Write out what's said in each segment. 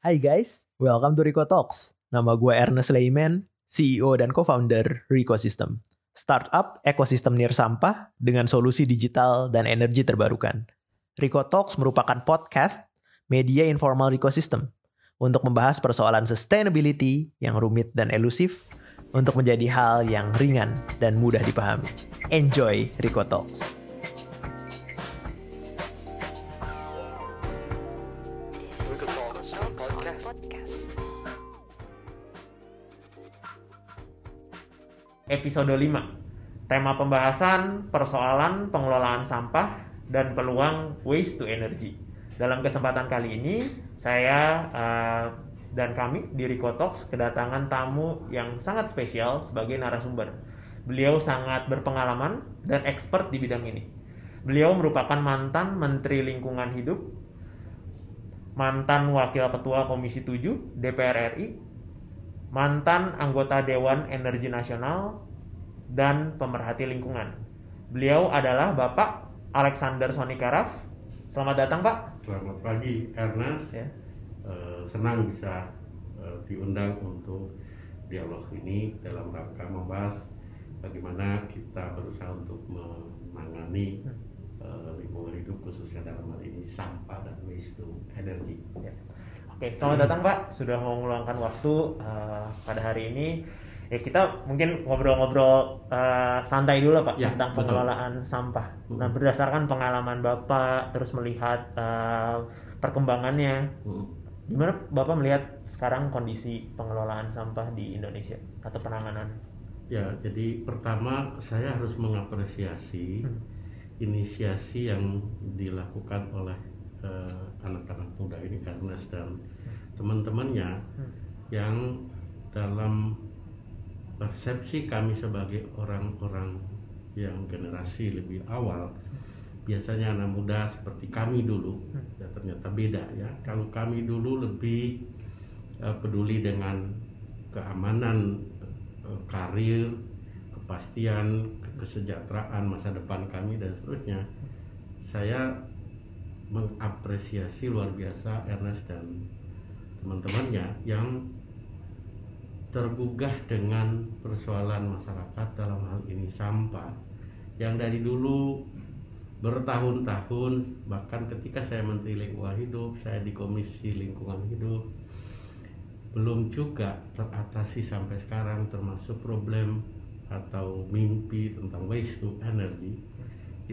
Hai guys, welcome to Rico Talks. Nama gue Ernest Lehman, CEO dan co-founder Rico System. Startup ekosistem nir sampah dengan solusi digital dan energi terbarukan. Rico Talks merupakan podcast media informal Rico System untuk membahas persoalan sustainability yang rumit dan elusif untuk menjadi hal yang ringan dan mudah dipahami. Enjoy Rico Talks. Episode 5. Tema pembahasan persoalan pengelolaan sampah dan peluang waste to energy. Dalam kesempatan kali ini, saya uh, dan kami di Talks kedatangan tamu yang sangat spesial sebagai narasumber. Beliau sangat berpengalaman dan expert di bidang ini. Beliau merupakan mantan Menteri Lingkungan Hidup, mantan Wakil Ketua Komisi 7 DPR RI, mantan anggota Dewan Energi Nasional, dan pemerhati lingkungan. Beliau adalah Bapak Alexander Sonikaraf. Selamat datang, Pak. Selamat pagi, Ernest. Ya. Uh, senang bisa uh, diundang untuk dialog ini dalam rangka membahas bagaimana kita berusaha untuk menangani uh, lingkungan hidup khususnya dalam hal ini sampah dan waste to energy. Ya. Oke, selamat datang Pak. Sudah mau meluangkan waktu uh, pada hari ini. Ya kita mungkin ngobrol-ngobrol uh, santai dulu Pak ya, tentang betul. pengelolaan sampah. Uh. Nah berdasarkan pengalaman Bapak terus melihat uh, perkembangannya, uh. gimana Bapak melihat sekarang kondisi pengelolaan sampah di Indonesia atau penanganan? Ya, jadi pertama saya harus mengapresiasi hmm. inisiasi yang dilakukan oleh anak-anak muda ini Ernest dan teman-temannya hmm. yang dalam persepsi kami sebagai orang-orang yang generasi lebih awal biasanya anak muda seperti kami dulu hmm. ya ternyata beda ya kalau kami dulu lebih uh, peduli dengan keamanan uh, karir kepastian kesejahteraan masa depan kami dan seterusnya saya mengapresiasi luar biasa Ernest dan teman-temannya yang tergugah dengan persoalan masyarakat dalam hal ini sampah yang dari dulu bertahun-tahun bahkan ketika saya menteri lingkungan hidup saya di komisi lingkungan hidup belum juga teratasi sampai sekarang termasuk problem atau mimpi tentang waste to energy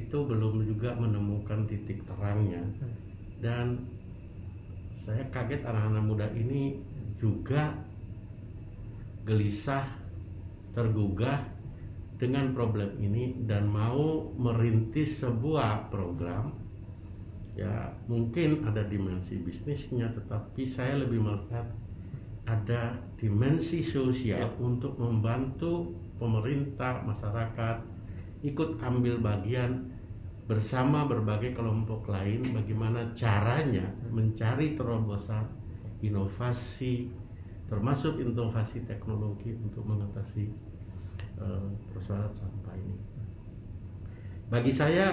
itu belum juga menemukan titik terangnya hmm. dan saya kaget anak-anak muda ini juga gelisah tergugah dengan problem ini dan mau merintis sebuah program ya mungkin ada dimensi bisnisnya tetapi saya lebih melihat ada dimensi sosial ya. untuk membantu pemerintah masyarakat ikut ambil bagian bersama berbagai kelompok lain bagaimana caranya mencari terobosan inovasi termasuk inovasi teknologi untuk mengatasi uh, persoalan sampah ini. Bagi saya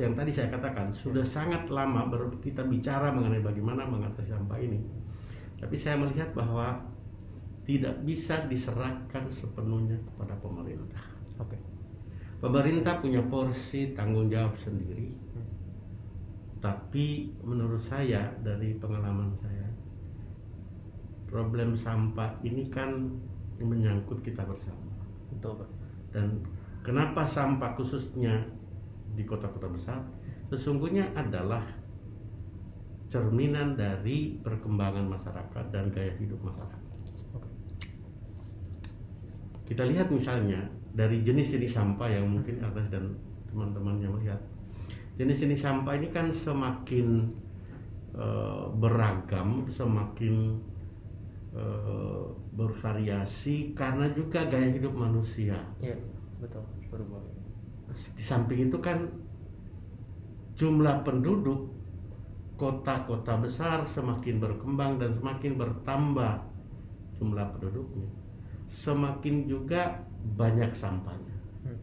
yang tadi saya katakan sudah sangat lama kita bicara mengenai bagaimana mengatasi sampah ini. Tapi saya melihat bahwa tidak bisa diserahkan sepenuhnya kepada pemerintah. Oke. Okay. Pemerintah punya porsi tanggung jawab sendiri. Tapi menurut saya dari pengalaman saya problem sampah ini kan menyangkut kita bersama. Betul, Pak. Dan kenapa sampah khususnya di kota-kota besar sesungguhnya adalah cerminan dari perkembangan masyarakat dan gaya hidup masyarakat. Kita lihat misalnya dari jenis-jenis sampah yang mungkin atas dan teman-temannya melihat. Jenis-jenis sampah ini kan semakin uh, beragam, semakin uh, bervariasi karena juga gaya hidup manusia. Iya, betul, berubah. Di samping itu kan jumlah penduduk kota-kota besar semakin berkembang dan semakin bertambah jumlah penduduknya semakin juga banyak sampahnya. Hmm.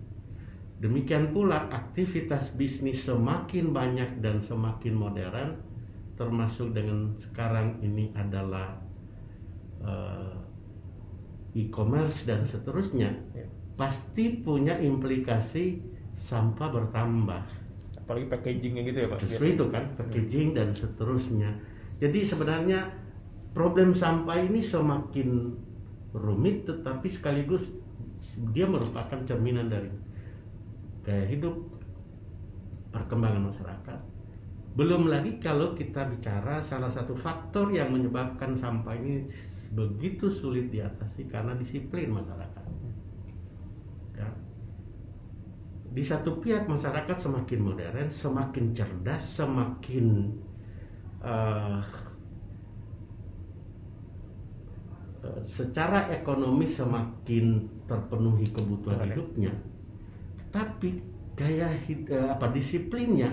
Demikian pula aktivitas bisnis semakin banyak dan semakin modern, termasuk dengan sekarang ini adalah uh, e-commerce dan seterusnya ya. pasti punya implikasi sampah bertambah apalagi packagingnya gitu ya pak justru itu kan packaging dan seterusnya jadi sebenarnya problem sampah ini semakin rumit tetapi sekaligus dia merupakan cerminan dari gaya hidup perkembangan masyarakat belum lagi kalau kita bicara salah satu faktor yang menyebabkan sampah ini begitu sulit diatasi karena disiplin masyarakat. Ya. Di satu pihak masyarakat semakin modern, semakin cerdas, semakin uh, secara ekonomi semakin terpenuhi kebutuhan hidupnya, tapi gaya hidup, eh, apa disiplinnya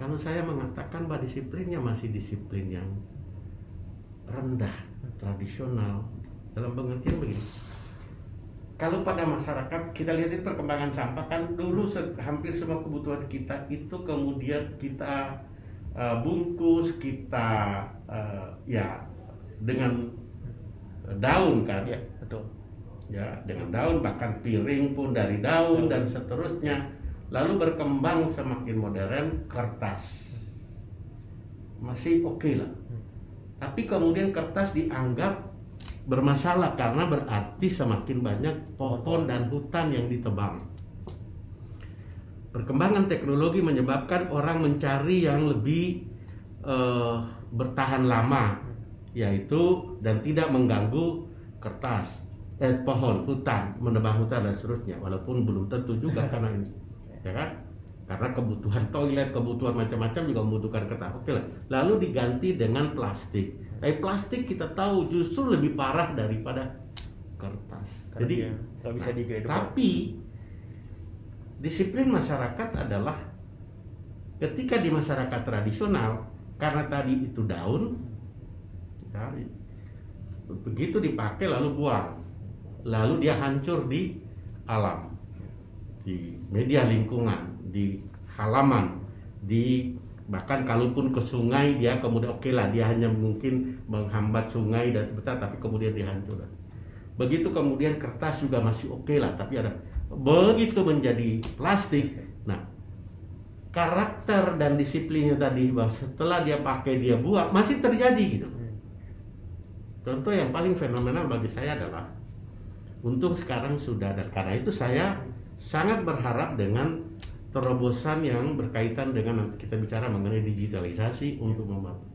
kalau saya mengatakan bahwa disiplinnya masih disiplin yang rendah, tradisional, dalam pengertian begini. Kalau pada masyarakat kita lihat perkembangan sampah kan dulu hampir semua kebutuhan kita itu kemudian kita uh, bungkus, kita uh, ya dengan daun kan? Ya betul. Ya dengan daun bahkan piring pun dari daun dan seterusnya. Lalu berkembang semakin modern kertas. Masih oke okay lah. Tapi kemudian kertas dianggap bermasalah karena berarti semakin banyak pohon dan hutan yang ditebang. Perkembangan teknologi menyebabkan orang mencari yang lebih uh, bertahan lama yaitu dan tidak mengganggu kertas eh, pohon hutan menebang hutan dan seterusnya walaupun belum tentu juga karena ini ya kan? Karena kebutuhan toilet, kebutuhan macam-macam juga membutuhkan kertas. Oke lah. Lalu diganti dengan plastik. Tapi plastik kita tahu justru lebih parah daripada kertas. Karena Jadi nggak bisa nah, Tapi disiplin masyarakat adalah ketika di masyarakat tradisional karena tadi itu daun, ya, begitu dipakai lalu buang, lalu dia hancur di alam di media lingkungan, di halaman, di bahkan kalaupun ke sungai dia kemudian oke okay lah dia hanya mungkin menghambat sungai dan sebentar tapi kemudian dihancurkan. Begitu kemudian kertas juga masih oke okay lah tapi ada begitu menjadi plastik. Nah, karakter dan disiplinnya tadi bahwa setelah dia pakai dia buang masih terjadi gitu. Contoh yang paling fenomenal bagi saya adalah untung sekarang sudah dan karena itu saya sangat berharap dengan terobosan yang berkaitan dengan kita bicara mengenai digitalisasi untuk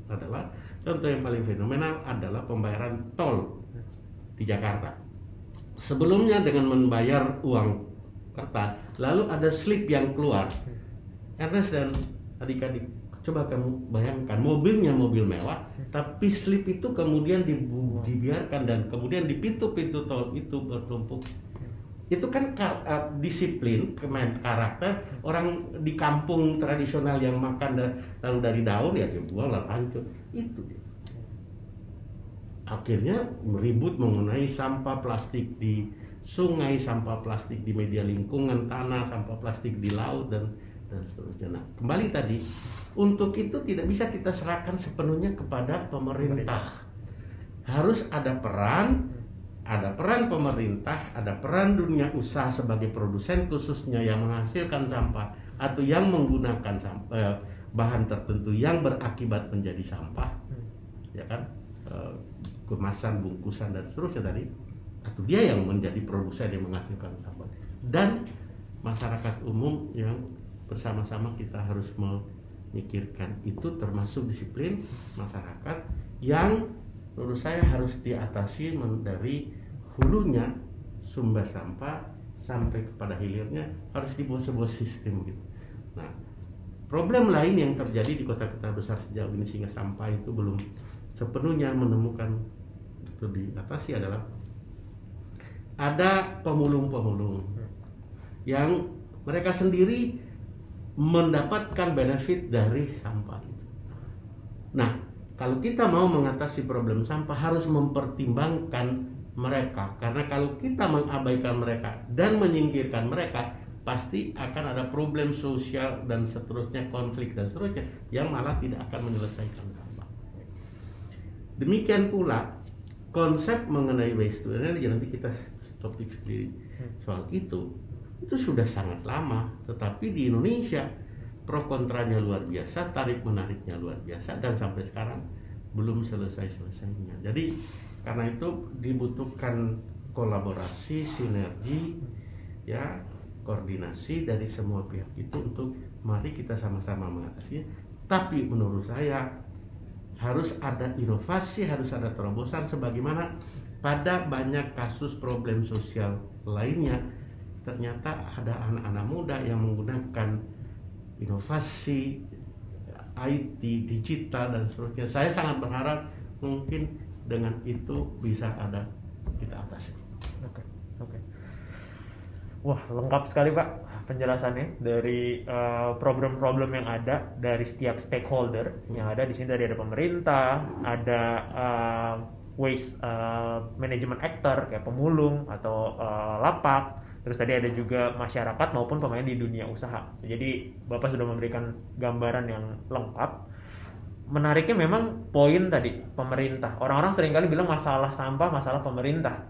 adalah contoh yang paling fenomenal adalah pembayaran tol di Jakarta. Sebelumnya dengan membayar uang kertas, lalu ada slip yang keluar. Ernest dan adik-adik coba kamu bayangkan mobilnya mobil mewah, tapi slip itu kemudian dibiarkan dan kemudian di pintu-pintu tol itu bertumpuk. Itu kan uh, disiplin kemen karakter. Orang di kampung tradisional yang makan da, lalu dari daun ya dia buang lah hancur. Itu dia. Akhirnya meribut mengenai sampah plastik di sungai sampah plastik di media lingkungan tanah sampah plastik di laut dan dan seterusnya. Nah kembali tadi untuk itu tidak bisa kita serahkan sepenuhnya kepada pemerintah. Harus ada peran ada peran pemerintah, ada peran dunia usaha sebagai produsen khususnya yang menghasilkan sampah atau yang menggunakan sampah, eh, bahan tertentu yang berakibat menjadi sampah, ya kan, eh, kemasan, bungkusan dan seterusnya tadi, atau dia yang menjadi produsen yang menghasilkan sampah. Dan masyarakat umum yang bersama-sama kita harus memikirkan itu termasuk disiplin masyarakat yang menurut saya harus diatasi dari hulunya sumber sampah sampai kepada hilirnya harus dibuat sebuah sistem gitu. Nah, problem lain yang terjadi di kota-kota besar sejauh ini sehingga sampah itu belum sepenuhnya menemukan itu diatasi adalah ada pemulung-pemulung yang mereka sendiri mendapatkan benefit dari sampah itu. Nah, kalau kita mau mengatasi problem sampah harus mempertimbangkan mereka karena kalau kita mengabaikan mereka dan menyingkirkan mereka pasti akan ada problem sosial dan seterusnya konflik dan seterusnya yang malah tidak akan menyelesaikan sampah. Demikian pula konsep mengenai waste to energy nanti kita topik sendiri soal itu itu sudah sangat lama tetapi di Indonesia pro kontranya luar biasa tarik menariknya luar biasa dan sampai sekarang belum selesai selesainya jadi karena itu dibutuhkan kolaborasi sinergi ya koordinasi dari semua pihak itu untuk mari kita sama-sama mengatasi tapi menurut saya harus ada inovasi harus ada terobosan sebagaimana pada banyak kasus problem sosial lainnya ternyata ada anak-anak muda yang menggunakan inovasi IT digital dan seterusnya. Saya sangat berharap mungkin dengan itu bisa ada kita atasi oke oke. Wah lengkap sekali pak penjelasannya dari uh, problem-problem yang ada dari setiap stakeholder yang ada di sini. Dari ada pemerintah ada uh, waste uh, management actor kayak pemulung atau uh, lapak terus tadi ada juga masyarakat maupun pemain di dunia usaha jadi bapak sudah memberikan gambaran yang lengkap menariknya memang poin tadi pemerintah orang-orang sering kali bilang masalah sampah masalah pemerintah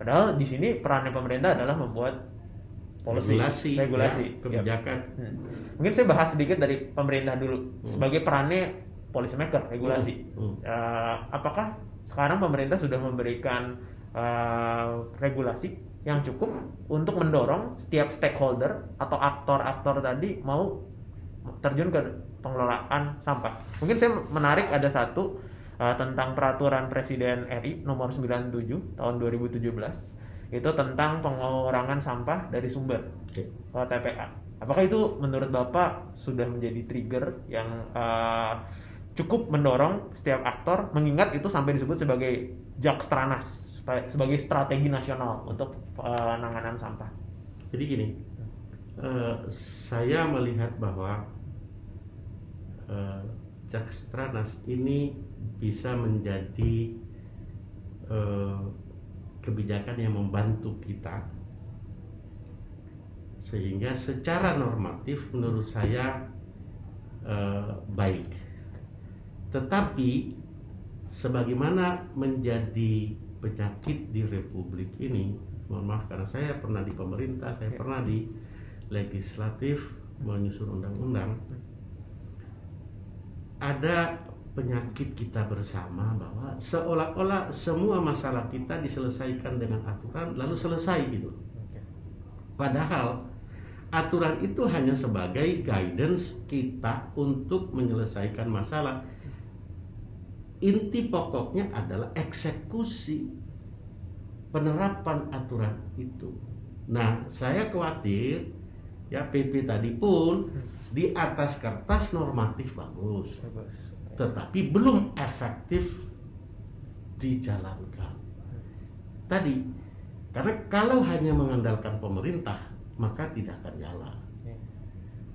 padahal di sini perannya pemerintah adalah membuat policy regulasi, regulasi. Ya, kebijakan hmm. mungkin saya bahas sedikit dari pemerintah dulu hmm. sebagai perannya policy maker regulasi hmm. Hmm. Uh, apakah sekarang pemerintah sudah memberikan uh, regulasi yang cukup untuk mendorong setiap stakeholder atau aktor-aktor tadi mau terjun ke pengelolaan sampah. Mungkin saya menarik ada satu uh, tentang peraturan Presiden RI nomor 97 tahun 2017 itu tentang pengurangan sampah dari sumber okay. atau TPA. Apakah itu menurut Bapak sudah menjadi trigger yang uh, cukup mendorong setiap aktor mengingat itu sampai disebut sebagai jakstranas sebagai strategi nasional untuk penanganan sampah. Jadi gini, uh, saya melihat bahwa uh, jakstranas ini bisa menjadi uh, kebijakan yang membantu kita sehingga secara normatif menurut saya uh, baik tetapi sebagaimana menjadi penyakit di republik ini, mohon maaf karena saya pernah di pemerintah, saya ya. pernah di legislatif menyusun undang-undang. Ada penyakit kita bersama bahwa seolah-olah semua masalah kita diselesaikan dengan aturan lalu selesai gitu. Padahal aturan itu hanya sebagai guidance kita untuk menyelesaikan masalah inti pokoknya adalah eksekusi penerapan aturan itu. Nah, saya khawatir ya PP tadi pun di atas kertas normatif bagus, tetapi belum efektif dijalankan. Tadi, karena kalau hanya mengandalkan pemerintah maka tidak akan jalan. Ya.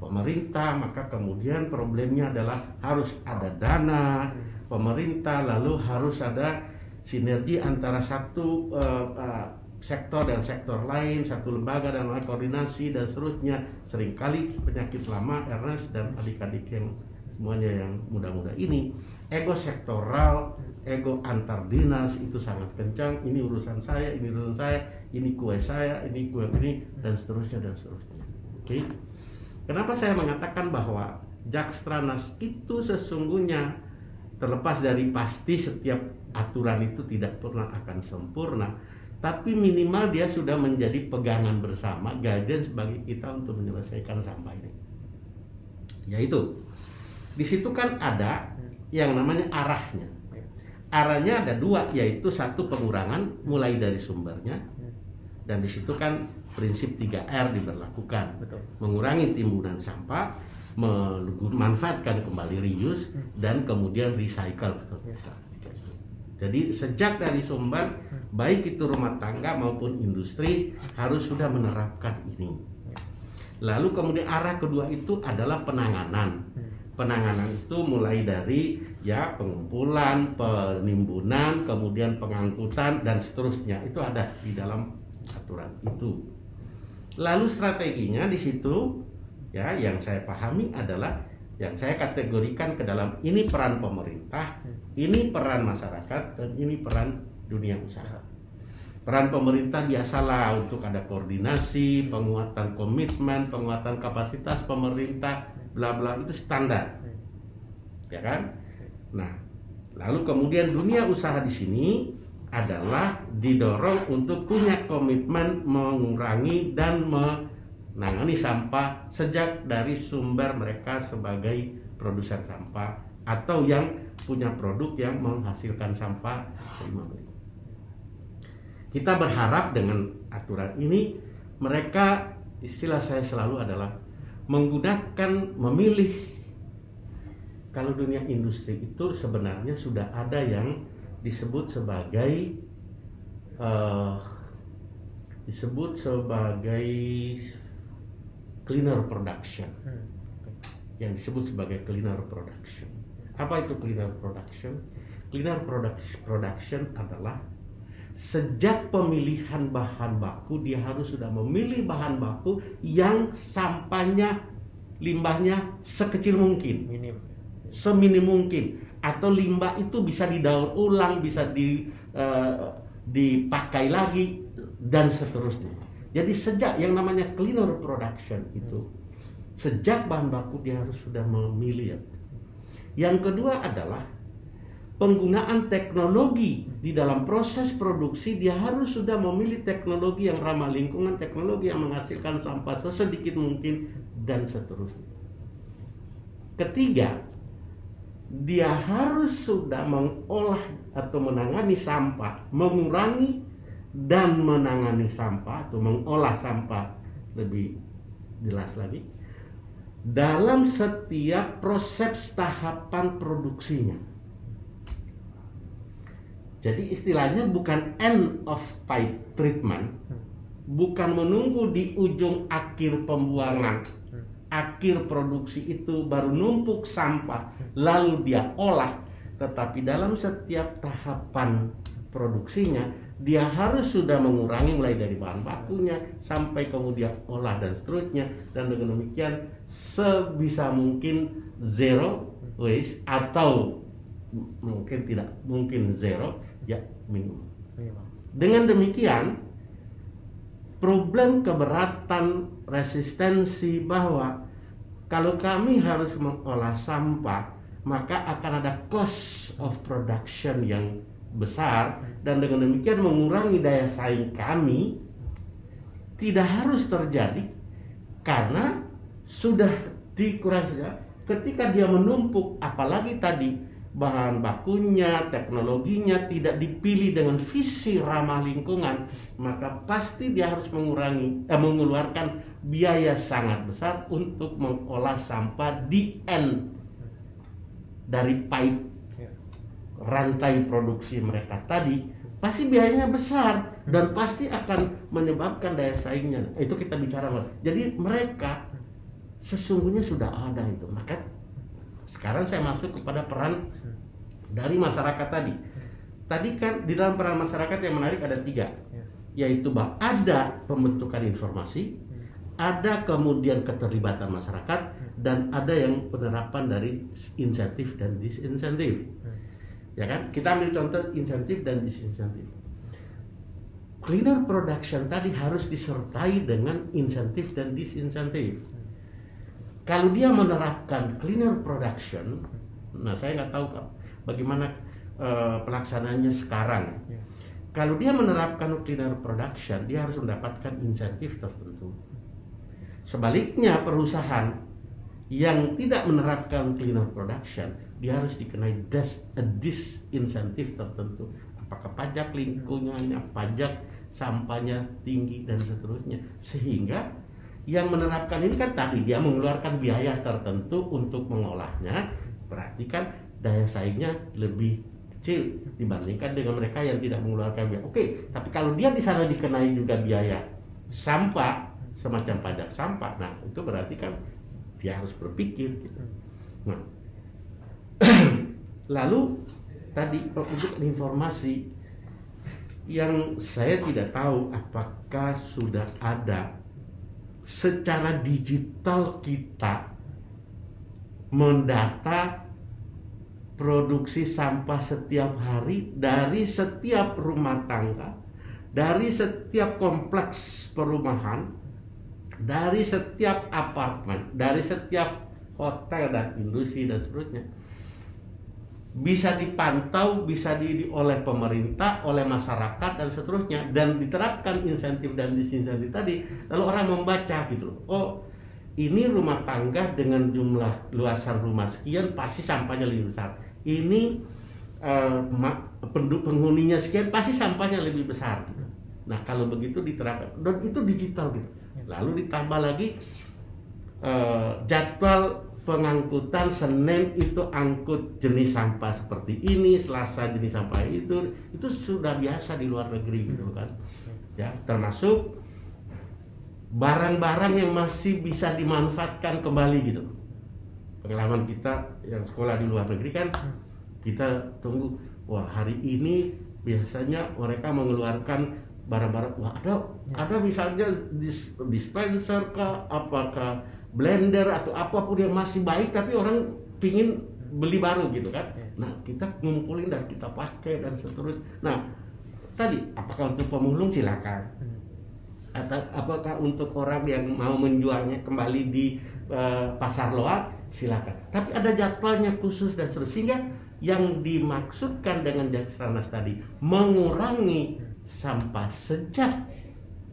Pemerintah maka kemudian problemnya adalah harus ada dana, hmm pemerintah lalu harus ada sinergi antara satu uh, uh, sektor dan sektor lain, satu lembaga dan lain koordinasi dan seterusnya. Seringkali penyakit lama Ernest dan adik-adik yang semuanya yang muda-muda ini ego sektoral, ego antar dinas itu sangat kencang. Ini urusan saya, ini urusan saya, ini kue saya, ini kue ini dan seterusnya dan seterusnya. Oke. Okay? Kenapa saya mengatakan bahwa Jakstranas itu sesungguhnya terlepas dari pasti setiap aturan itu tidak pernah akan sempurna tapi minimal dia sudah menjadi pegangan bersama guidance bagi kita untuk menyelesaikan sampah ini. Yaitu di situ kan ada yang namanya arahnya. Arahnya ada dua yaitu satu pengurangan mulai dari sumbernya dan di situ kan prinsip 3R diberlakukan. Betul. mengurangi timbunan sampah memanfaatkan kembali reuse dan kemudian recycle. Jadi sejak dari sumber baik itu rumah tangga maupun industri harus sudah menerapkan ini. Lalu kemudian arah kedua itu adalah penanganan. Penanganan itu mulai dari ya pengumpulan, penimbunan, kemudian pengangkutan dan seterusnya. Itu ada di dalam aturan itu. Lalu strateginya di situ ya yang saya pahami adalah yang saya kategorikan ke dalam ini peran pemerintah, ini peran masyarakat, dan ini peran dunia usaha. Peran pemerintah biasalah untuk ada koordinasi, penguatan komitmen, penguatan kapasitas pemerintah, bla bla itu standar, ya kan? Nah, lalu kemudian dunia usaha di sini adalah didorong untuk punya komitmen mengurangi dan menangani sampah sejak dari sumber mereka sebagai produsen sampah atau yang punya produk yang menghasilkan sampah terima beli. Kita berharap dengan aturan ini mereka istilah saya selalu adalah menggunakan memilih kalau dunia industri itu sebenarnya sudah ada yang disebut sebagai uh, disebut sebagai cleaner production. Hmm. yang disebut sebagai cleaner production. Apa itu cleaner production? Cleaner production adalah sejak pemilihan bahan baku dia harus sudah memilih bahan baku yang sampahnya limbahnya sekecil mungkin. Minim. Seminim mungkin. Atau limbah itu bisa didaur ulang bisa di uh, dipakai lagi dan seterusnya jadi sejak yang namanya cleaner production itu sejak bahan baku dia harus sudah memilih yang kedua adalah penggunaan teknologi di dalam proses produksi dia harus sudah memilih teknologi yang ramah lingkungan, teknologi yang menghasilkan sampah sesedikit mungkin dan seterusnya. Ketiga, dia harus sudah mengolah atau menangani sampah, mengurangi dan menangani sampah atau mengolah sampah lebih jelas lagi dalam setiap proses tahapan produksinya. Jadi istilahnya bukan end of pipe treatment, bukan menunggu di ujung akhir pembuangan, akhir produksi itu baru numpuk sampah, lalu dia olah, tetapi dalam setiap tahapan produksinya dia harus sudah mengurangi mulai dari bahan bakunya sampai kemudian olah dan seterusnya dan dengan demikian sebisa mungkin zero waste atau mungkin tidak mungkin zero ya minimum. Dengan demikian problem keberatan resistensi bahwa kalau kami harus mengolah sampah maka akan ada cost of production yang besar dan dengan demikian mengurangi daya saing kami tidak harus terjadi karena sudah dikurangi ketika dia menumpuk apalagi tadi bahan bakunya, teknologinya tidak dipilih dengan visi ramah lingkungan, maka pasti dia harus mengurangi eh, mengeluarkan biaya sangat besar untuk mengolah sampah di end dari pipe rantai produksi mereka tadi pasti biayanya besar dan pasti akan menyebabkan daya saingnya. Itu kita bicara. Jadi mereka sesungguhnya sudah ada itu. Maka sekarang saya masuk kepada peran dari masyarakat tadi. Tadi kan di dalam peran masyarakat yang menarik ada tiga, yaitu bahwa ada pembentukan informasi, ada kemudian keterlibatan masyarakat, dan ada yang penerapan dari insentif dan disinsentif ya kan? Kita ambil contoh insentif dan disinsentif. Cleaner production tadi harus disertai dengan insentif dan disinsentif. Kalau dia menerapkan cleaner production nah saya nggak tahu bagaimana uh, pelaksananya sekarang. Ya. kalau dia menerapkan cleaner production dia harus mendapatkan insentif tertentu. Sebaliknya perusahaan yang tidak menerapkan cleaner production dia harus dikenai des, disinsentif tertentu. Apakah pajak lingkungannya pajak sampahnya tinggi dan seterusnya. Sehingga yang menerapkan ini kan tadi dia mengeluarkan biaya tertentu untuk mengolahnya. Berarti kan daya saingnya lebih kecil dibandingkan dengan mereka yang tidak mengeluarkan biaya. Oke tapi kalau dia di sana dikenai juga biaya sampah semacam pajak sampah nah itu berarti kan dia harus berpikir gitu. nah Lalu tadi untuk informasi yang saya tidak tahu apakah sudah ada secara digital kita mendata produksi sampah setiap hari dari setiap rumah tangga, dari setiap kompleks perumahan, dari setiap apartemen, dari setiap hotel dan industri dan seterusnya bisa dipantau, bisa di, di oleh pemerintah, oleh masyarakat dan seterusnya dan diterapkan insentif dan disinsentif tadi, lalu orang membaca gitu loh. Oh, ini rumah tangga dengan jumlah luasan rumah sekian pasti sampahnya lebih besar. Ini uh, penghuninya sekian pasti sampahnya lebih besar gitu. Nah, kalau begitu diterapkan dan itu digital gitu. Lalu ditambah lagi uh, jadwal pengangkutan Senin itu angkut jenis sampah seperti ini, Selasa jenis sampah itu, itu sudah biasa di luar negeri gitu kan. Ya, termasuk barang-barang yang masih bisa dimanfaatkan kembali gitu. Pengalaman kita yang sekolah di luar negeri kan kita tunggu wah hari ini biasanya mereka mengeluarkan barang-barang wah ada ada misalnya dispenser ke apakah blender atau apa pun yang masih baik tapi orang pingin beli baru gitu kan. Iya. nah kita ngumpulin dan kita pakai dan seterusnya. Nah tadi apakah untuk pemulung? Silakan. Hmm. atau apakah untuk orang yang mau menjualnya kembali di uh, pasar loa silakan. Tapi ada jadwalnya khusus dan seterusnya. Sehingga yang dimaksudkan dengan Jaksranas tadi mengurangi sampah sejak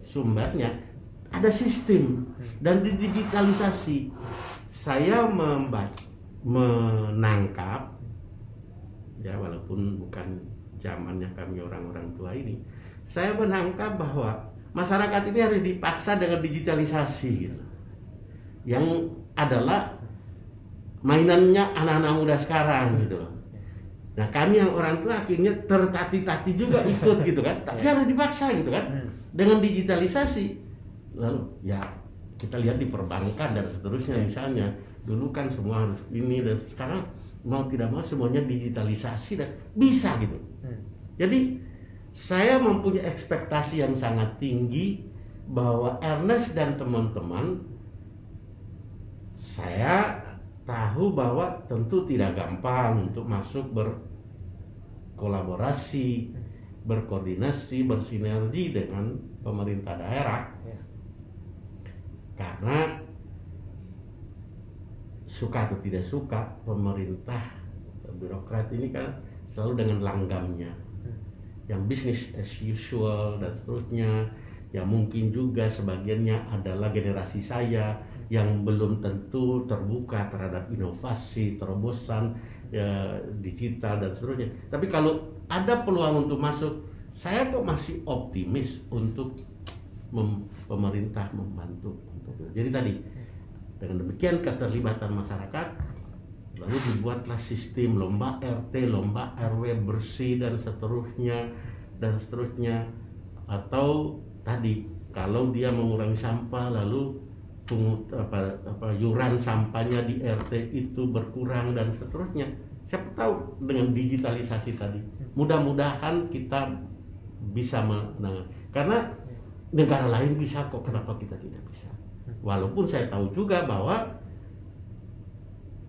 sumbernya ada sistem dan didigitalisasi. Saya membaca, menangkap ya walaupun bukan zamannya kami orang-orang tua ini, saya menangkap bahwa masyarakat ini harus dipaksa dengan digitalisasi gitu. Yang adalah mainannya anak-anak muda sekarang gitu loh. Nah kami yang orang tua akhirnya tertati-tati juga ikut gitu kan, tapi harus dipaksa gitu kan. Hmm. Dengan digitalisasi lalu ya kita lihat di perbankan dan seterusnya misalnya. Dulu kan semua harus ini dan sekarang mau tidak mau semuanya digitalisasi dan bisa gitu. Hmm. jadi saya mempunyai ekspektasi yang sangat tinggi bahwa Ernest dan teman-teman saya tahu bahwa tentu tidak gampang untuk masuk berkolaborasi, berkoordinasi, bersinergi dengan pemerintah daerah karena suka atau tidak suka pemerintah birokrat ini kan selalu dengan langgamnya. Yang bisnis as usual dan seterusnya. Yang mungkin juga sebagiannya adalah generasi saya yang belum tentu terbuka terhadap inovasi, terobosan ya, digital dan seterusnya. Tapi kalau ada peluang untuk masuk, saya kok masih optimis untuk mem pemerintah membantu jadi tadi dengan demikian keterlibatan masyarakat lalu dibuatlah sistem lomba RT, lomba RW bersih dan seterusnya dan seterusnya. Atau tadi kalau dia mengurangi sampah lalu pungut apa, apa yuran sampahnya di RT itu berkurang dan seterusnya. Siapa tahu dengan digitalisasi tadi mudah-mudahan kita bisa menang. Karena negara lain bisa kok kenapa kita tidak bisa Walaupun saya tahu juga bahwa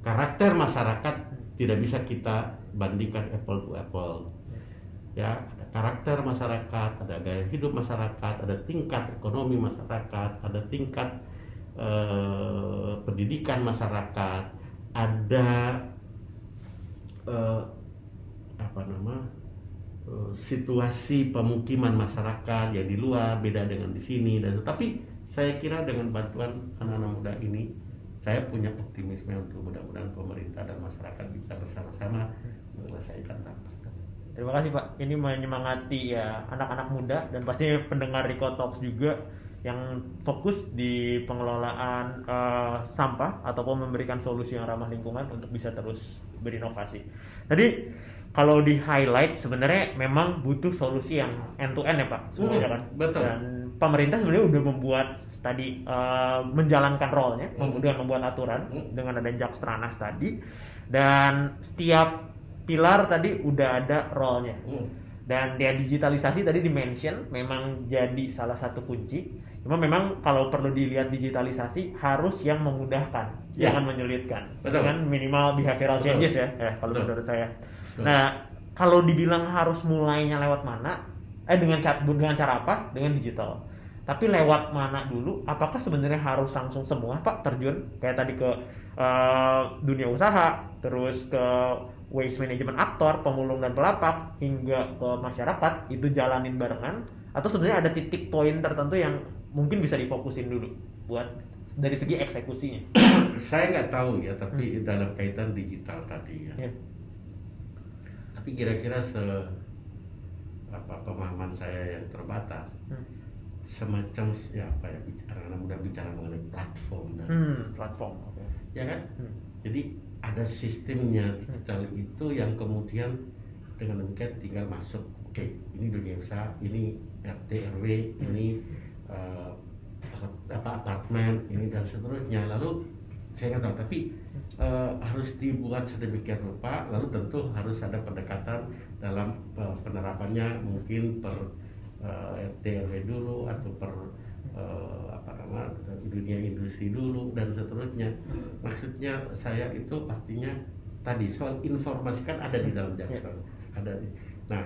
karakter masyarakat tidak bisa kita bandingkan apple to apple. Ya, ada karakter masyarakat, ada gaya hidup masyarakat, ada tingkat ekonomi masyarakat, ada tingkat eh, pendidikan masyarakat, ada eh, apa nama eh, situasi pemukiman masyarakat yang di luar beda dengan di sini dan tapi saya kira dengan bantuan anak-anak muda ini saya punya optimisme untuk mudah-mudahan pemerintah dan masyarakat bisa bersama-sama menyelesaikan sampah. Terima kasih Pak. Ini menyemangati ya anak-anak muda dan pasti pendengar Rico Talks juga yang fokus di pengelolaan uh, sampah ataupun memberikan solusi yang ramah lingkungan untuk bisa terus berinovasi. Tadi kalau di highlight sebenarnya memang butuh solusi yang end to end ya Pak sebenarnya hmm, kan. Betul. Dan pemerintah sebenarnya udah membuat tadi uh, menjalankan role-nya, hmm. kemudian membuat aturan hmm. dengan ada Jakstranas tadi dan setiap pilar tadi udah ada role-nya. Hmm. Dan dia digitalisasi tadi dimention memang jadi salah satu kunci Cuma memang kalau perlu dilihat digitalisasi harus yang memudahkan, Ya. jangan menyulitkan. Betul. Dengan minimal behavioral Betul. changes ya, eh, kalau Betul. menurut saya. Betul. Nah, kalau dibilang harus mulainya lewat mana? Eh dengan cara dengan cara apa? Dengan digital. Tapi lewat mana dulu? Apakah sebenarnya harus langsung semua Pak terjun kayak tadi ke eh, dunia usaha, terus ke waste management aktor, pemulung dan pelapak hingga ke masyarakat itu jalanin barengan atau sebenarnya ada titik poin tertentu yang mungkin bisa difokusin dulu buat dari segi eksekusinya. saya nggak tahu ya tapi dalam kaitan digital tadi ya Ya. tapi kira-kira se apa pemahaman saya yang terbatas Hmm. Semacam ya apa ya bicara anak muda bicara mengenai platform dan Hmm, platform. Oke. ya kan Hmm. jadi ada sistemnya digital itu yang kemudian dengan demikian tinggal masuk oke ini dunia usaha ini RT RW ini eh, apa apartemen ini dan seterusnya lalu saya nggak tahu tapi eh, harus dibuat sedemikian rupa lalu tentu harus ada pendekatan dalam eh, penerapannya mungkin per eh, RT RW dulu atau per eh, apa nama dunia industri dulu dan seterusnya. Maksudnya saya itu artinya tadi soal informasi kan ada di dalam jaksa. Ada di nah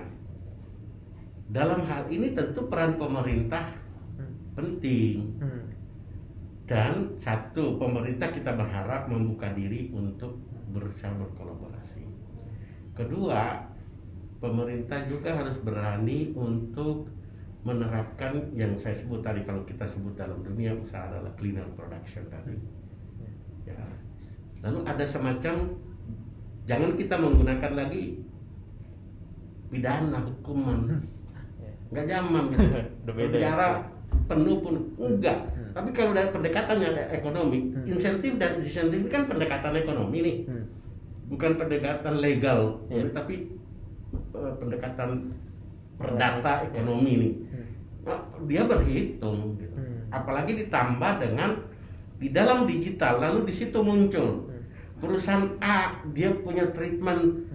dalam hal ini tentu peran pemerintah penting. Hmm. dan satu pemerintah kita berharap membuka diri untuk berusaha berkolaborasi. Kedua pemerintah juga harus berani untuk menerapkan yang saya sebut tadi kalau kita sebut dalam dunia usaha adalah cleaner production tadi ya lalu ada semacam jangan kita menggunakan lagi pidana hukuman Ya. nggak zaman gitu. Udah beda ya. penjara penuh pun enggak Hmm. tapi kalau dari pendekatannya ada ekonomi Hmm. insentif dan disinsentif ini kan pendekatan ekonomi nih Hmm. bukan pendekatan legal tapi eh, pendekatan perdata ekonomi nih Hmm. Nah, dia berhitung gitu. Hmm. apalagi ditambah dengan di dalam digital lalu di situ muncul Hmm. perusahaan A dia punya treatment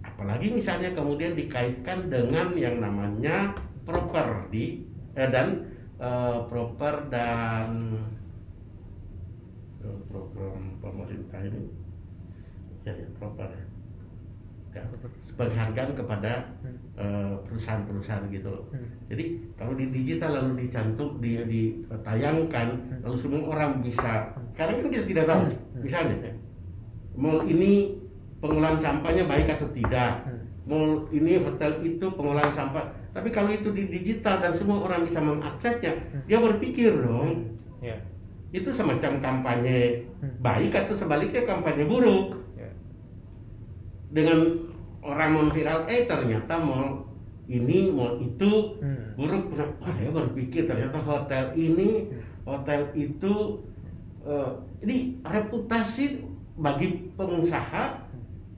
apalagi misalnya kemudian dikaitkan dengan yang namanya properti eh, dan eh, proper dan eh, program pemerintah ini ya, ya proper ya. Ya, penghargaan kepada Hmm. eh, perusahaan-perusahaan gitu loh. Hmm. Jadi kalau di digital lalu dicantum, di, ditayangkan, lalu semua orang bisa. Sekarang kan kita tidak tahu, Hmm. misalnya mall ini pengolahan sampahnya baik atau tidak. Hmm. Mall ini hotel itu pengolahan sampah. Tapi kalau itu di digital dan semua orang bisa mengaksesnya, dia berpikir dong. Ya. Itu semacam kampanye Hmm. baik atau sebaliknya kampanye buruk Ya. Dengan orang memviral eh ternyata mall ini mall itu Hmm. buruk Nah, saya berpikir ternyata hotel ini hotel itu eh, ini reputasi bagi pengusaha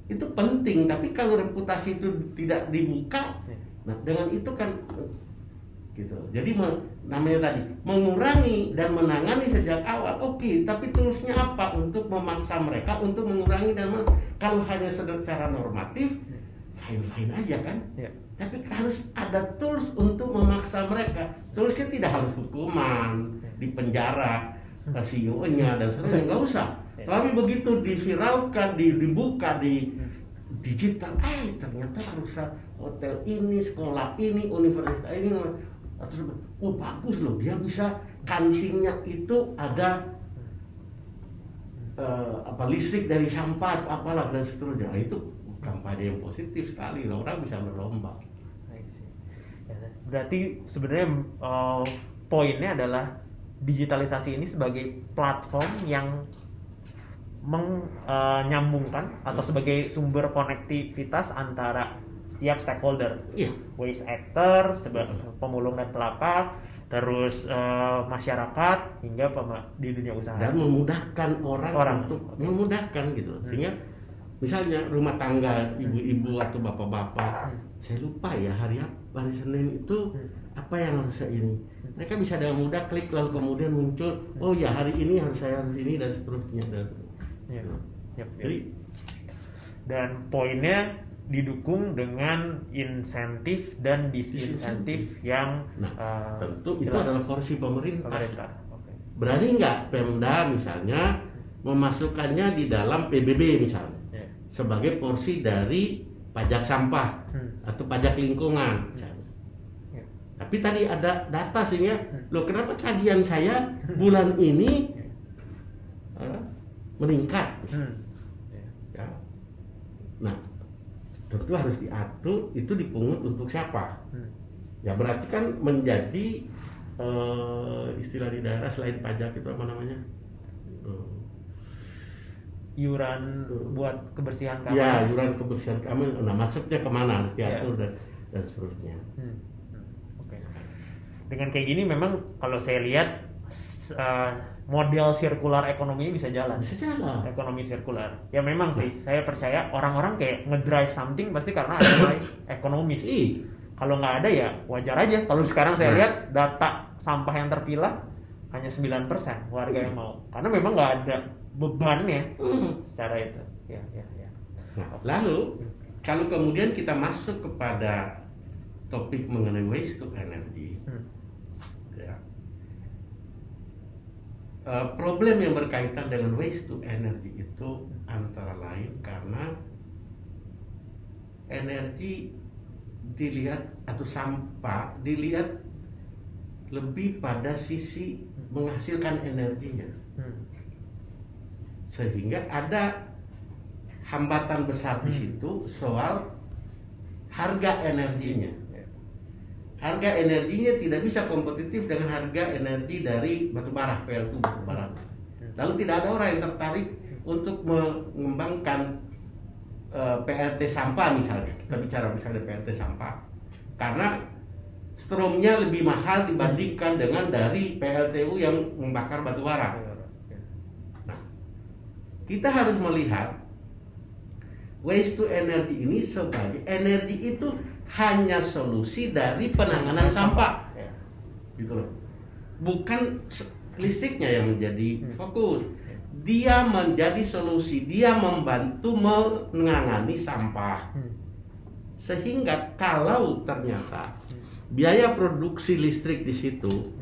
itu penting tapi kalau reputasi itu tidak dibuka Ya. nah dengan itu kan gitu jadi namanya tadi mengurangi dan menangani sejak awal. Oke tapi toolsnya apa untuk memaksa mereka untuk mengurangi dan men- kalau hanya secara normatif fine fine aja kan? Ya. tapi harus ada tools untuk memaksa mereka. Toolsnya tidak harus hukuman di penjara CEO-nya dan sebagainya. Nggak usah. Ya. tapi begitu diviralkan di- dibuka di digital eh ternyata perusahaan hotel ini sekolah ini universitas ini atau oh bagus loh dia bisa kantingnya itu ada eh, apa listrik dari sampah atau apalah dan seterusnya. Nah, itu kampanye yang positif sekali loh orang bisa berlomba. Ya, berarti sebenarnya eh, poinnya adalah digitalisasi ini sebagai platform yang menyambungkan atau sebagai sumber konektivitas antara setiap stakeholder, iya. Waste actor, seba- pemulung dan pelapak, terus eh, masyarakat hingga di dunia usaha. dan memudahkan orang, Orang. untuk memudahkan gitu sehingga misalnya rumah tangga ibu-ibu atau bapak-bapak saya lupa ya hari apa hari Senin itu apa yang harus saya ini. Mereka bisa dengan mudah klik lalu kemudian muncul oh ya hari ini harus saya harus ini dan seterusnya dan seterusnya. Ya. Yap, yap. jadi dan poinnya didukung dengan insentif dan disinsentif yang Nah, uh, tentu itu jelas. adalah porsi pemerintah. pemerintah. Oke. Berani nggak Pemda misalnya memasukkannya di dalam PBB misalnya Ya. sebagai porsi dari pajak sampah Hmm. atau pajak lingkungan misalnya. Ya. Tapi tadi ada data sehingga Hmm. loh kenapa tagihan saya bulan ini eh, meningkat? Hmm. Ya. Nah, tentu harus diatur itu dipungut untuk siapa? Hmm. Ya berarti kan menjadi eh, istilah di daerah selain pajak itu apa namanya? Eh, Iuran buat kebersihan kamar. Ya, iuran kebersihan kami, nah masuknya ke mana harus diatur Ya. dan dan seterusnya. Hmm. Hmm. Oke. Dengan kayak gini memang kalau saya lihat uh, model sirkular ekonominya bisa jalan. Bisa jalan. Ekonomi sirkular. Ya memang sih, saya percaya orang-orang kayak ngedrive something pasti karena ada nilai ekonomis. Ih, Kalau nggak ada ya wajar aja. Kalau sekarang saya Nah. lihat data sampah yang terpilah hanya 9% warga yang mau. Karena memang nggak ada bebannya hmm. secara itu. Ya, ya, ya. Nah, lalu kalau kemudian kita masuk kepada topik mengenai waste to energy, Hmm. ya. Eh, problem yang berkaitan dengan waste to energy itu antara lain karena energi dilihat atau sampah dilihat lebih pada sisi menghasilkan energinya Hmm. sehingga ada hambatan besar di Hmm. situ soal harga energinya. Harga energinya tidak bisa kompetitif dengan harga energi dari batu bara, PLTU batu bara. Lalu tidak ada orang yang tertarik untuk mengembangkan eh, PLT sampah misalnya. Kita bicara misalnya PLT sampah. Karena stromnya lebih mahal dibandingkan dengan dari PLTU yang membakar batu bara. Ya. Nah, kita harus melihat waste to energy ini sebagai energi itu hanya solusi dari penanganan sampah, Ya. gitu loh. Bukan listriknya yang menjadi Hmm. fokus. Dia menjadi solusi, dia membantu menangani sampah. Hmm. Sehingga kalau ternyata biaya produksi listrik di situ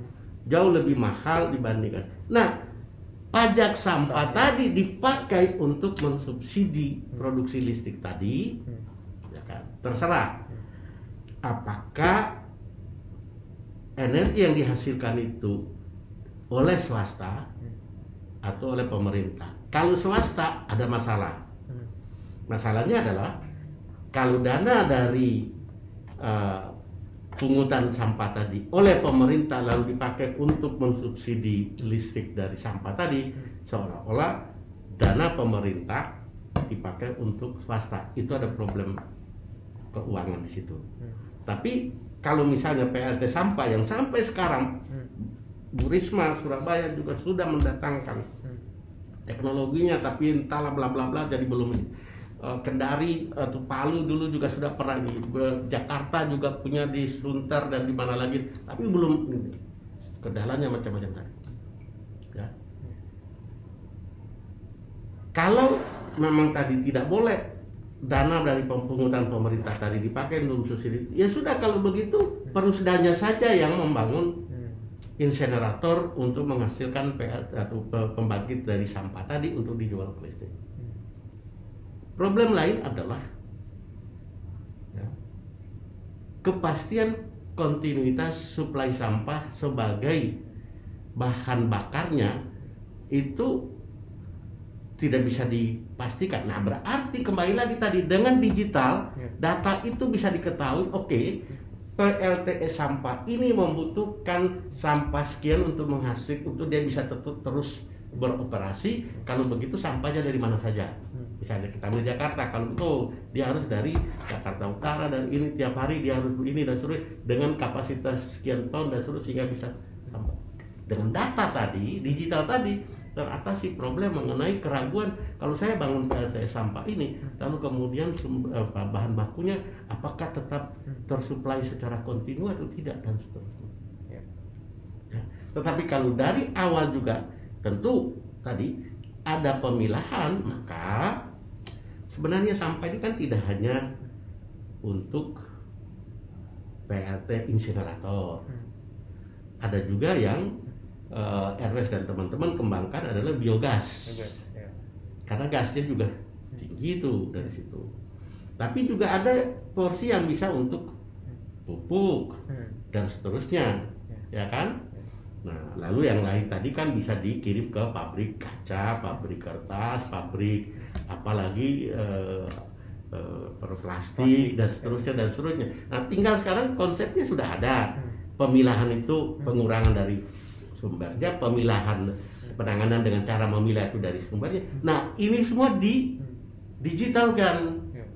jauh lebih mahal dibandingkan. Nah, pajak sampah tadi dipakai untuk mensubsidi produksi listrik tadi, Hmm. ya kan? Terserah apakah energi yang dihasilkan itu oleh swasta atau oleh pemerintah. Kalau swasta ada masalah. Masalahnya adalah kalau dana dari eh, pungutan sampah tadi oleh pemerintah lalu dipakai untuk mensubsidi listrik dari sampah tadi seolah-olah dana pemerintah dipakai untuk swasta itu ada problem keuangan di situ. Hmm. Tapi kalau misalnya PLT sampah yang sampai sekarang Hmm. Bu Risma Surabaya juga sudah mendatangkan Hmm. teknologinya tapi entahlah bla bla bla jadi belum Eh, Kendari atau Palu dulu juga sudah pernah di Jakarta juga punya di Sunter dan di mana lagi tapi belum kendalanya macam-macam tadi ya kalau memang tadi tidak boleh dana dari pungutan pemerintah tadi dipakai untuk subsidi ya sudah kalau begitu perusdanya saja yang membangun Hmm. insenerator untuk menghasilkan PL atau pe- pembangkit dari sampah tadi untuk dijual ke listrik. Problem lain adalah ya, kepastian kontinuitas suplai sampah sebagai bahan bakarnya itu tidak bisa dipastikan. Nah, berarti kembali lagi tadi dengan digital Ya. data itu bisa diketahui. Oke, PLTE sampah ini membutuhkan sampah sekian untuk menghasil untuk dia bisa tetap terus beroperasi. Kalau begitu sampahnya dari mana saja? Misalnya kita ambil Jakarta, kalau itu dia harus dari Jakarta Utara dan ini tiap hari dia harus begini dan seterusnya dengan kapasitas sekian ton dan seterusnya sehingga bisa sampah. Dengan data tadi, digital tadi teratasi problem mengenai keraguan kalau saya bangun PLTE sampah ini lalu kemudian eh, bahan bakunya apakah tetap tersuplai secara kontinu atau tidak dan seterusnya. Ya. Ya. Tetapi kalau dari awal juga tentu tadi ada pemilahan maka sebenarnya sampah ini kan tidak hanya untuk PLT insinerator. Hmm. Ada juga yang uh, Ernest dan teman-teman kembangkan adalah biogas. Biogas, ya. Karena gasnya juga tinggi tuh dari situ. Tapi juga ada porsi yang bisa untuk pupuk Hmm. dan seterusnya, ya kan? Nah, lalu yang lain tadi kan bisa dikirim ke pabrik kaca, pabrik kertas, pabrik apalagi eh, eh, plastik dan seterusnya dan seterusnya. Nah, tinggal sekarang konsepnya sudah ada. Hmm. Pemilahan itu pengurangan dari sumbernya, pemilahan penanganan dengan cara memilah itu dari sumbernya. Nah, ini semua di digitalkan. Ya.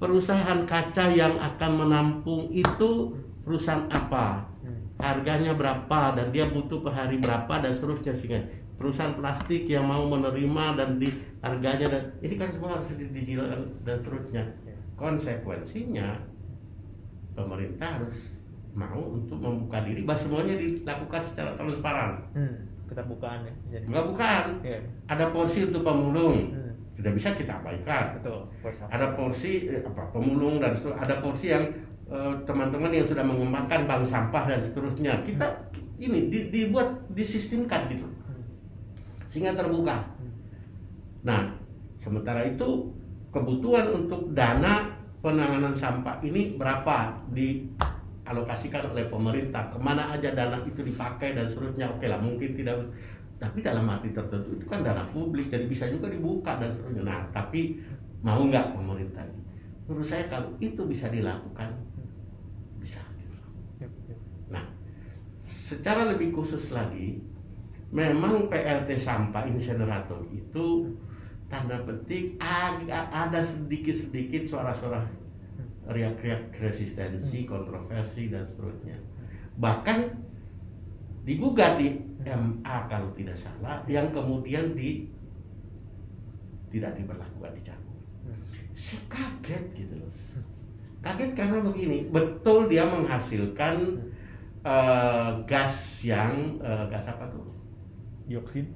Perusahaan kaca yang akan menampung itu perusahaan apa? Hmm. harganya berapa dan dia butuh per hari berapa dan seterusnya sehingga perusahaan plastik yang mau menerima dan di harganya dan ini kan semua harus digitalkan dan seterusnya Ya. konsekuensinya pemerintah harus mau untuk membuka diri bahwa semuanya dilakukan secara transparan Hmm. Keterbukaan ya bisa di- bukan Ya. ada porsi untuk pemulung Hmm. tidak bisa kita abaikan Betul. Ada porsi eh, apa pemulung dan seterusnya. ada porsi yang eh, teman-teman yang sudah mengembangkan bank sampah dan seterusnya kita ini di- dibuat disistemkan gitu Hmm. sehingga terbuka nah sementara itu kebutuhan untuk dana penanganan sampah ini berapa dialokasikan oleh pemerintah. Ke mana aja dana itu dipakai dan seterusnya oke lah mungkin tidak. Tapi dalam arti tertentu itu kan dana publik jadi bisa juga dibuka dan seterusnya. Nah tapi mau nggak pemerintah ini? Menurut saya kalau itu bisa dilakukan bisa. Nah, secara lebih khusus lagi, memang PLT sampah insinerator itu tanda petik ada sedikit-sedikit suara-suara riak-riak resistensi, kontroversi dan seterusnya. Bahkan digugat di MA kalau tidak salah, yang kemudian di tidak diberlakukan dicabut. Saya kaget gitu loh. Kaget karena begini, betul dia menghasilkan eh, gas yang eh, gas apa tuh? Dioksin.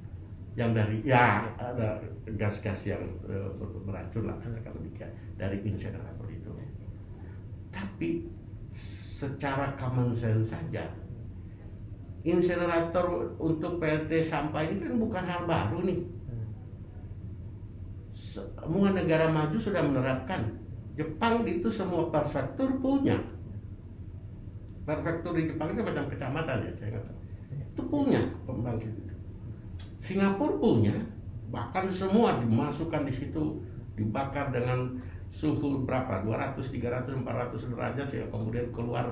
Yang dari ya ada gas-gas yang ber- beracun lah katakan demikian dari insinerator itu. Tapi secara common sense saja insinerator untuk PLT sampah ini kan bukan hal baru nih. Semua negara maju sudah menerapkan. Jepang itu semua prefektur punya. Prefektur di Jepang itu macam kecamatan ya, saya kata. Itu punya pembangkit itu. Singapura punya, bahkan semua dimasukkan di situ, dibakar dengan suhu berapa? 200, 300, 400 derajat sehingga kemudian keluar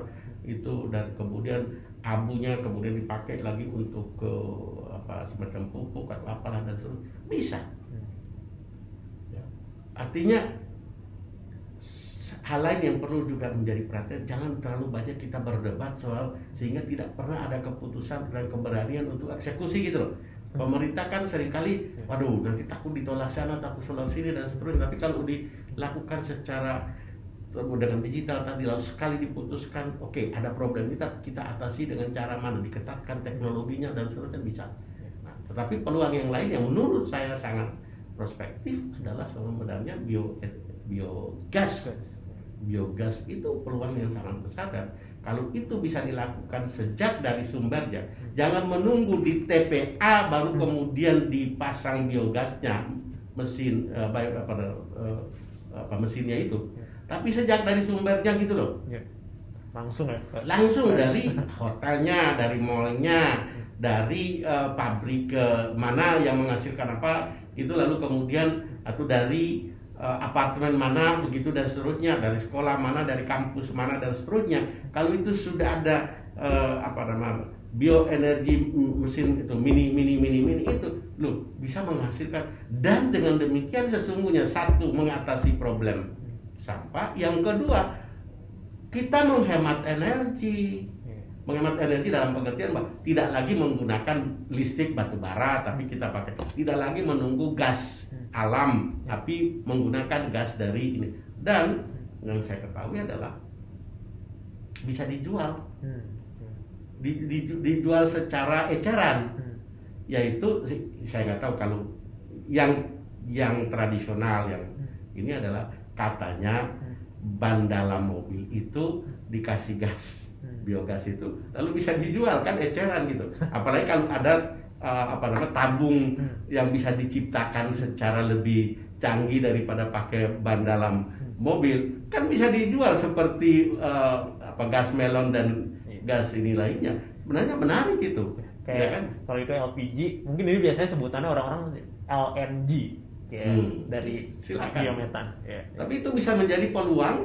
itu dan kemudian abunya kemudian dipakai lagi untuk ke apa semacam pupuk atau apalah dan seterusnya. Bisa. Ya. Artinya hal lain yang perlu juga menjadi perhatian jangan terlalu banyak kita berdebat soal sehingga tidak pernah ada keputusan dan keberanian untuk eksekusi gitu loh. Pemerintah kan sering kali, waduh nanti takut ditolak sana, takut tolak sini dan seterusnya. Tapi kalau dilakukan secara dengan digital tadi lalu sekali diputuskan, oke ada problem kita kita atasi dengan cara mana diketatkan teknologinya dan seterusnya bisa. Nah, tetapi peluang yang lain yang menurut saya sangat prospektif adalah sebenarnya bio biogas. Biogas. Itu peluang yang sangat besar dan kalau itu bisa dilakukan sejak dari sumbernya jangan menunggu di TPA baru kemudian dipasang biogasnya mesin eh, baik apa eh, apa mesinnya itu tapi sejak dari sumbernya gitu loh Ya. Langsung ya. Pak? langsung dari hotelnya dari mallnya dari eh, pabrik ke mana yang menghasilkan apa itu lalu kemudian atau dari eh, apartemen mana begitu dan seterusnya dari sekolah mana dari kampus mana dan seterusnya kalau itu sudah ada eh, apa nama bioenergi mesin itu mini mini mini mini itu loh bisa menghasilkan dan dengan demikian sesungguhnya satu mengatasi problem sampah yang kedua kita menghemat energi menghemat energi dalam pengertian bahwa tidak lagi menggunakan listrik batu bara tapi kita pakai tidak lagi menunggu gas alam tapi menggunakan gas dari ini dan yang saya ketahui adalah bisa dijual Hmm. Hmm. di- di- dijual secara eceran Hmm. Yaitu saya nggak tahu kalau yang yang tradisional yang ini adalah katanya ban dalam mobil itu dikasih gas Hmm. biogas itu. Lalu bisa dijual kan eceran gitu. Apalagi kalau ada uh, apa namanya tabung Hmm. yang bisa diciptakan secara lebih canggih daripada pakai ban dalam mobil kan bisa dijual seperti uh, apa gas melon dan Iya. gas ini lainnya. Sebenarnya menarik itu kayak ya kan kalau itu LPG mungkin ini biasanya sebutannya orang-orang LNG kayak Hmm, dari silakan. biometan ya. tapi itu bisa menjadi peluang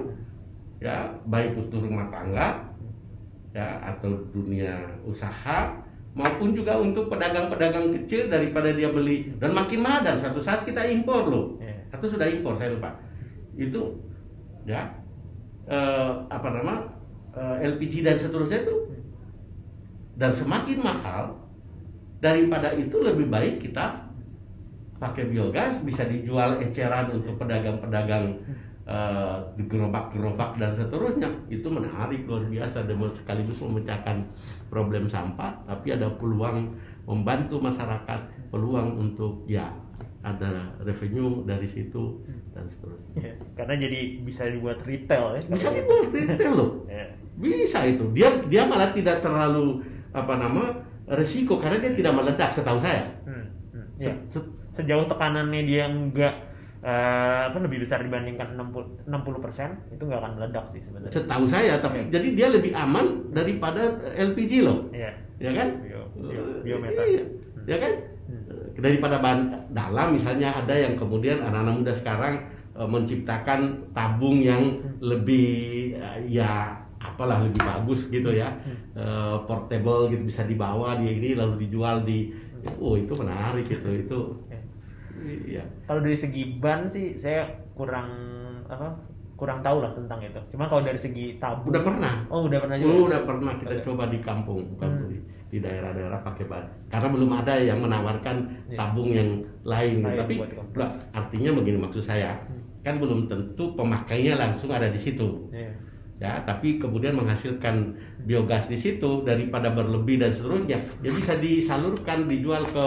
ya baik untuk rumah tangga ya atau dunia usaha maupun juga untuk pedagang-pedagang kecil daripada dia beli dan makin mahal dan satu saat kita impor loh Ya. atau sudah impor saya lupa itu ya eh, apa nama eh, LPG dan seterusnya itu dan semakin mahal daripada itu lebih baik kita pakai biogas bisa dijual eceran untuk pedagang-pedagang eh, di gerobak-gerobak dan seterusnya. Itu menarik luar biasa. Dan sekaligus memecahkan problem sampah tapi ada peluang membantu masyarakat peluang untuk ya ada revenue dari situ dan seterusnya. Ya, karena jadi bisa dibuat retail ya. Bisa dibuat retail loh. Ya. bisa itu. Dia dia malah tidak terlalu apa nama resiko karena dia tidak meledak setahu saya Hmm, hmm. Ya. se- sejauh tekanannya dia enggak eh, apa lebih besar dibandingkan 60 60% itu nggak akan meledak sih sebenarnya. setahu saya tapi jadi dia lebih aman daripada LPG loh Iya. ya kan Bio, bio, biometan. Iya, ya kan Hmm. daripada bahan dalam misalnya ada yang kemudian anak-anak muda sekarang eh, menciptakan tabung yang lebih eh, ya apalah lebih bagus gitu ya Eh, portable gitu bisa dibawa di ini lalu dijual di oh itu menarik itu itu iya Kalau dari segi ban sih saya kurang apa kurang tahu lah tentang itu. Cuma kalau dari segi tabung udah pernah Oh, udah pernah juga. Oh, udah pernah kita Oke. coba di kampung bukan Hmm. di, di daerah-daerah pakai ban karena belum ada yang menawarkan Iya. tabung yang lain, Lain tapi lah, artinya begini maksud saya Hmm. kan belum tentu pemakainya langsung ada di situ Iya. Ya tapi kemudian menghasilkan biogas di situ daripada berlebih dan seterusnya ya bisa disalurkan dijual ke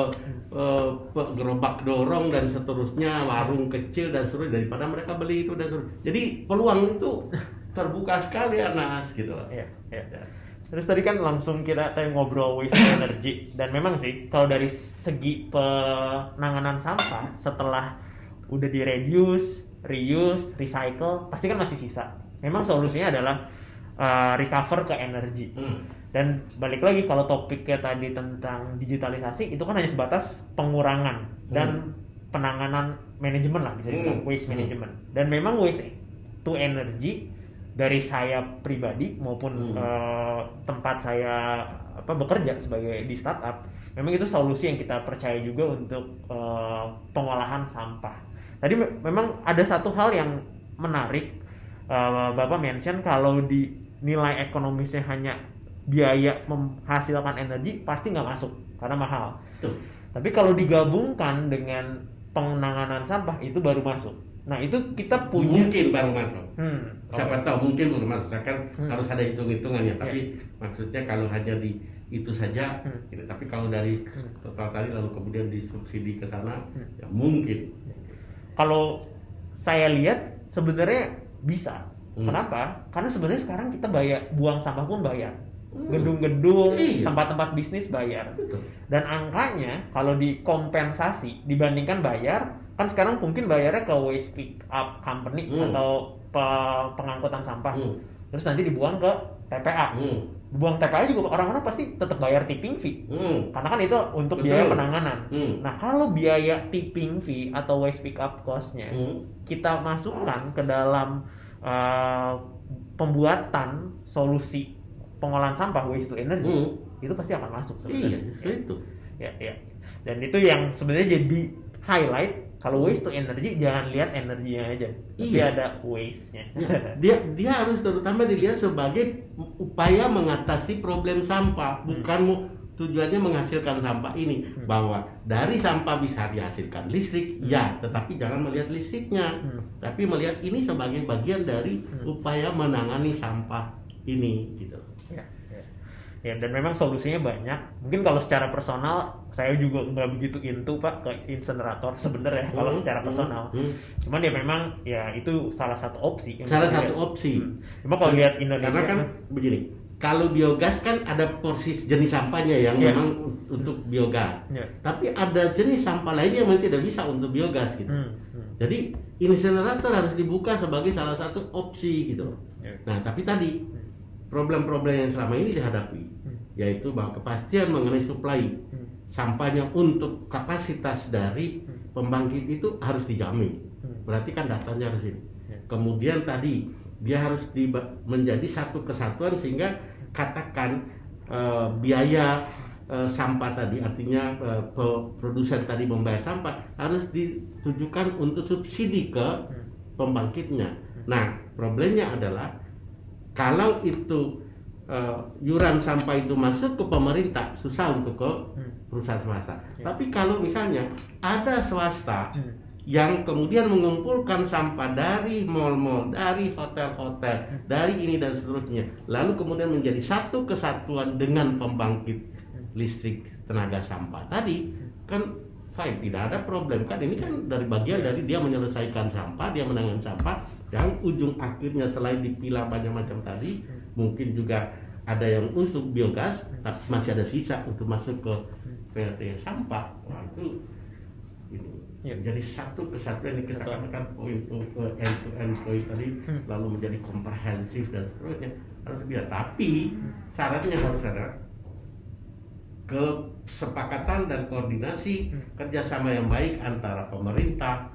eh, gerobak dorong dan seterusnya warung kecil dan seterusnya daripada mereka beli itu dan seterusnya jadi peluang itu terbuka sekali Anas gitu. Iya, iya. Terus tadi kan langsung kita tadi ngobrol waste energy dan memang sih kalau dari segi penanganan sampah setelah udah di reduce, reuse, recycle pasti kan masih sisa. Memang solusinya adalah uh, recover ke energi. Hmm. Dan balik lagi kalau topiknya tadi tentang digitalisasi itu kan hanya sebatas pengurangan dan penanganan manajemen lah bisa dibilang Hmm. waste Hmm. management. Dan memang waste to energy dari saya pribadi maupun Hmm. eh, tempat saya apa bekerja sebagai di startup, memang itu solusi yang kita percaya juga untuk eh, pengolahan sampah. Tadi me- memang ada satu hal yang menarik eh, Bapak mention kalau di nilai ekonomisnya hanya biaya menghasilkan energi pasti nggak masuk karena mahal. Betul. Tapi kalau digabungkan dengan penanganan sampah itu baru masuk. Nah itu kita punya. mungkin baru masuk Hmm. siapa tahu mungkin baru masuk kan Hmm. harus ada hitung-hitungannya tapi maksudnya kalau hanya di itu saja Hmm. gitu. tapi kalau dari total tadi lalu kemudian disubsidi ke sana Hmm. ya mungkin Kalau saya lihat sebenarnya bisa. Hmm. Kenapa? Karena sebenarnya sekarang kita bayar buang sampah pun bayar. Hmm. Gedung-gedung, Iya. tempat-tempat bisnis bayar. betul Dan angkanya kalau dikompensasi dibandingkan bayar, kan sekarang mungkin bayarnya ke waste pick up company Hmm. atau pe- pengangkutan sampah. Hmm. Terus nanti dibuang ke TPA. Hmm. Buang TPA juga orang-orang pasti tetap bayar tipping fee. Hmm. Karena kan itu untuk Betul. biaya penanganan. Hmm. Nah, kalau biaya tipping fee atau waste pick up cost-nya Hmm. kita masukkan ke dalam uh, pembuatan solusi pengolahan sampah waste to energy, Hmm. itu pasti akan masuk iya sebenarnya. justru itu Ya, ya. Dan itu yang sebenarnya jadi highlight kalau waste to energy jangan lihat energinya aja, tapi Iya. ada waste-nya. Ya, dia dia harus terutama dilihat sebagai upaya mengatasi problem sampah bukan mu- tujuannya menghasilkan sampah ini Hmm. bahwa dari sampah bisa dihasilkan listrik ya tetapi jangan melihat listriknya Hmm. tapi melihat ini sebagai bagian dari Hmm. upaya menangani sampah ini gitu Ya, ya. Ya dan memang solusinya banyak. Mungkin kalau secara personal saya juga nggak begitu into pak ke insenerator sebenarnya kalau Hmm, secara hmm, personal. hmm. Cuman ya memang ya itu salah satu opsi. Salah satu dilihat. opsi. Hmm. Cuma kalau lihat Indonesia Karena kan begini, kalau biogas kan ada porsi jenis sampahnya yang Iya. memang untuk biogas. Ya. Tapi ada jenis sampah lainnya yang memang tidak bisa untuk biogas gitu. Hmm, hmm. Jadi insinerator harus dibuka sebagai salah satu opsi gitu. Ya. Nah, tapi tadi problem-problem yang selama ini dihadapi Hmm. yaitu bahwa kepastian mengenai supply Hmm. sampahnya untuk kapasitas dari pembangkit itu harus dijamin. Hmm. Berarti kan datanya harus ini. Ya. Kemudian tadi dia harus diba- menjadi satu kesatuan sehingga katakan eh, biaya eh, sampah tadi artinya pe- produsen tadi membayar sampah harus ditujukan untuk subsidi ke pembangkitnya. Nah, problemnya adalah kalau itu eh, yuran sampah itu masuk ke pemerintah susah untuk ke Hmm. perusahaan swasta. Ya. Tapi kalau misalnya ada swasta Hmm. yang kemudian mengumpulkan sampah dari mal-mal, dari hotel-hotel, dari ini dan seterusnya, lalu kemudian menjadi satu kesatuan dengan pembangkit listrik tenaga sampah tadi, kan fine, tidak ada problem kan ini kan dari bagian dari dia menyelesaikan sampah, dia menangani sampah, yang ujung akhirnya selain dipilah banyak macam tadi, mungkin juga ada yang untuk biogas, tapi masih ada sisa untuk masuk ke PLT sampah, wah itu ini Ya. menjadi satu kesatuan yang kita katakan point to end to end point tadi Hmm. lalu menjadi komprehensif dan seterusnya. Harus bisa. Tapi syaratnya harus ada kesepakatan dan koordinasi Hmm. kerjasama yang baik antara pemerintah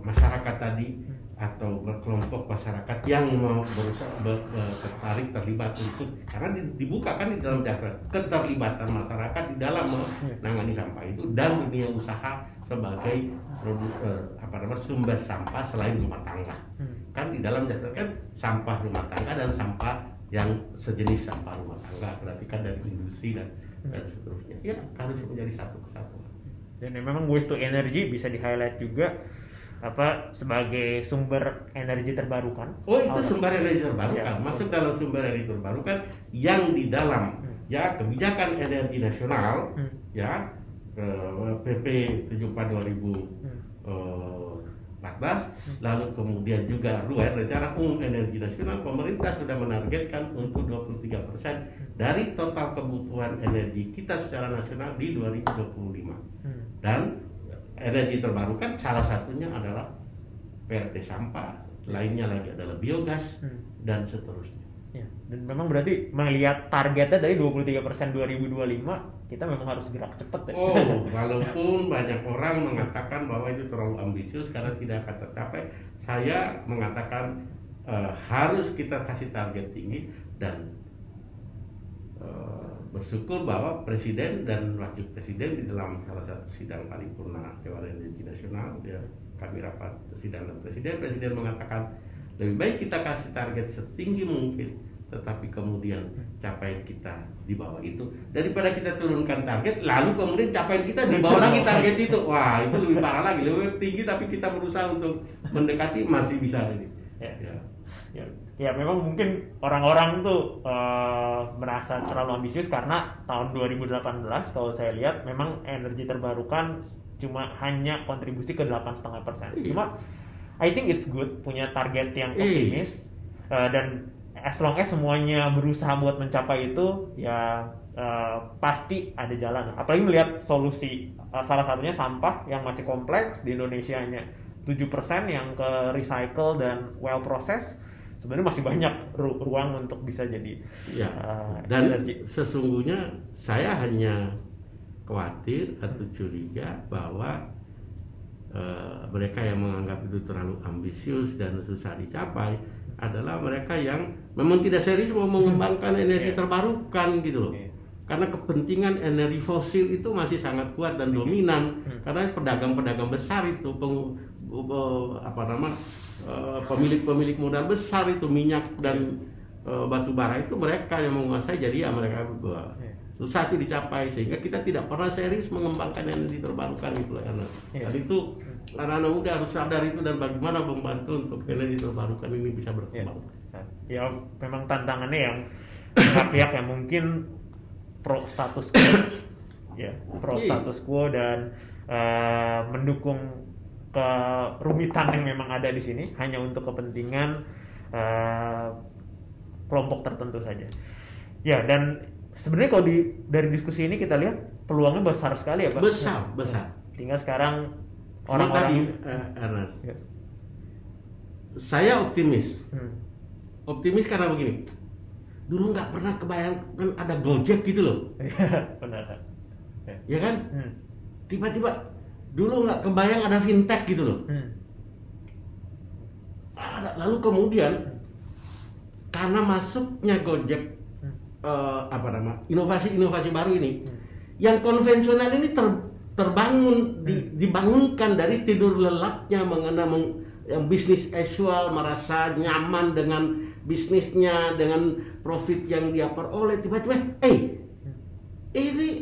masyarakat tadi atau kelompok masyarakat yang mau berusaha ber- ber- tertarik terlibat untuk karena di- dibuka kan di dalam jaksa keterlibatan masyarakat di dalam menangani sampah itu dan dunia usaha sebagai produ- eh, apa namanya sumber sampah selain rumah tangga. Hmm. kan di dalam jaksa kan sampah rumah tangga dan sampah yang sejenis sampah rumah tangga berarti kan dari industri dan dan seterusnya. Ya harus menjadi satu kesatuan. Dan memang waste to energy bisa di highlight juga apa sebagai sumber energi terbarukan Oh itu sumber energi terbarukan, Ya. masuk dalam sumber energi terbarukan yang di dalam Hmm. ya kebijakan energi nasional Hmm. ya eh, PP 74 2014 lalu kemudian juga RUER rencana umum energi nasional pemerintah sudah menargetkan untuk 23% dari total kebutuhan energi kita secara nasional di 2025 Hmm. dan energi terbarukan salah satunya adalah PLT sampah, lainnya lagi adalah biogas Hmm. dan seterusnya. Ya, dan memang berarti melihat targetnya dari 23% 2025 kita memang harus gerak cepat ya. Oh, walaupun banyak orang mengatakan bahwa itu terlalu ambisius karena tidak akan tercapai, saya mengatakan eh, harus kita kasih target tinggi dan eh, bersyukur bahwa presiden dan wakil presiden di dalam salah satu sidang paripurna Dewan Energi Nasional ya kami rapat sidang dan presiden. Presiden mengatakan lebih baik kita kasih target setinggi mungkin tetapi kemudian capaian kita di bawah itu. Daripada kita turunkan target lalu kemudian capaian kita di bawah lagi target itu. Wah itu lebih parah lagi lebih tinggi tapi kita berusaha untuk mendekati masih bisa ini. Ya. Ya. ya, memang mungkin orang-orang tuh eh, merasa terlalu ambisius karena tahun 2018 kalau saya lihat memang energi terbarukan cuma hanya kontribusi ke 8,5 persen. Iya. Cuma I think it's good punya target yang Iya. optimis eh, dan as long as semuanya berusaha buat mencapai itu ya eh, pasti ada jalan. Apalagi melihat solusi eh, salah satunya sampah yang masih kompleks di Indonesia nya 7% yang ke recycle dan well process sebenarnya masih banyak ru- ruang untuk bisa jadi Ya, eh, dan energi. sesungguhnya saya hanya khawatir atau curiga bahwa eh, mereka yang menganggap itu terlalu ambisius dan susah dicapai adalah mereka yang memang tidak serius mau mengembangkan energi Iya. terbarukan gitu loh. Iya. Karena kepentingan energi fosil itu masih sangat kuat dan dominan. Hmm. Karena pedagang-pedagang besar itu peng- apa nama eh, pemilik-pemilik modal besar itu minyak dan eh, batu bara itu mereka yang menguasai jadi ya mereka eh, Iya. susah itu dicapai sehingga kita tidak pernah serius mengembangkan energi terbarukan itu karena Iya. dan itu anak-anak muda harus sadar itu dan bagaimana membantu untuk energi terbarukan ini bisa Ya. berkembang. ya memang tantangannya yang pihak-pihak yang mungkin pro status quo ya pro Iya. status quo dan eh, mendukung kerumitan yang memang ada di sini hanya untuk kepentingan eh, kelompok tertentu saja ya dan sebenarnya kalau di dari diskusi ini kita lihat peluangnya besar sekali ya pak Besar, besar. tinggal sekarang Cuma tadi, orang-orang eh, Ernest, Ya. saya optimis. Hmm. Optimis karena begini. Dulu nggak pernah kebayang kan ada Gojek gitu loh, Iya, benar Ya. ya kan? Hmm. Tiba-tiba dulu nggak kebayang ada fintech gitu loh. Hmm. Ada- Lalu kemudian karena masuknya Gojek Hmm. eh, apa nama inovasi-inovasi baru ini, Hmm. yang konvensional ini ter- terbangun di- Hmm. dibangunkan dari tidur lelapnya mengenai meng- yang bisnis casual merasa nyaman dengan bisnisnya dengan profit yang dia peroleh tiba-tiba eh ini eh,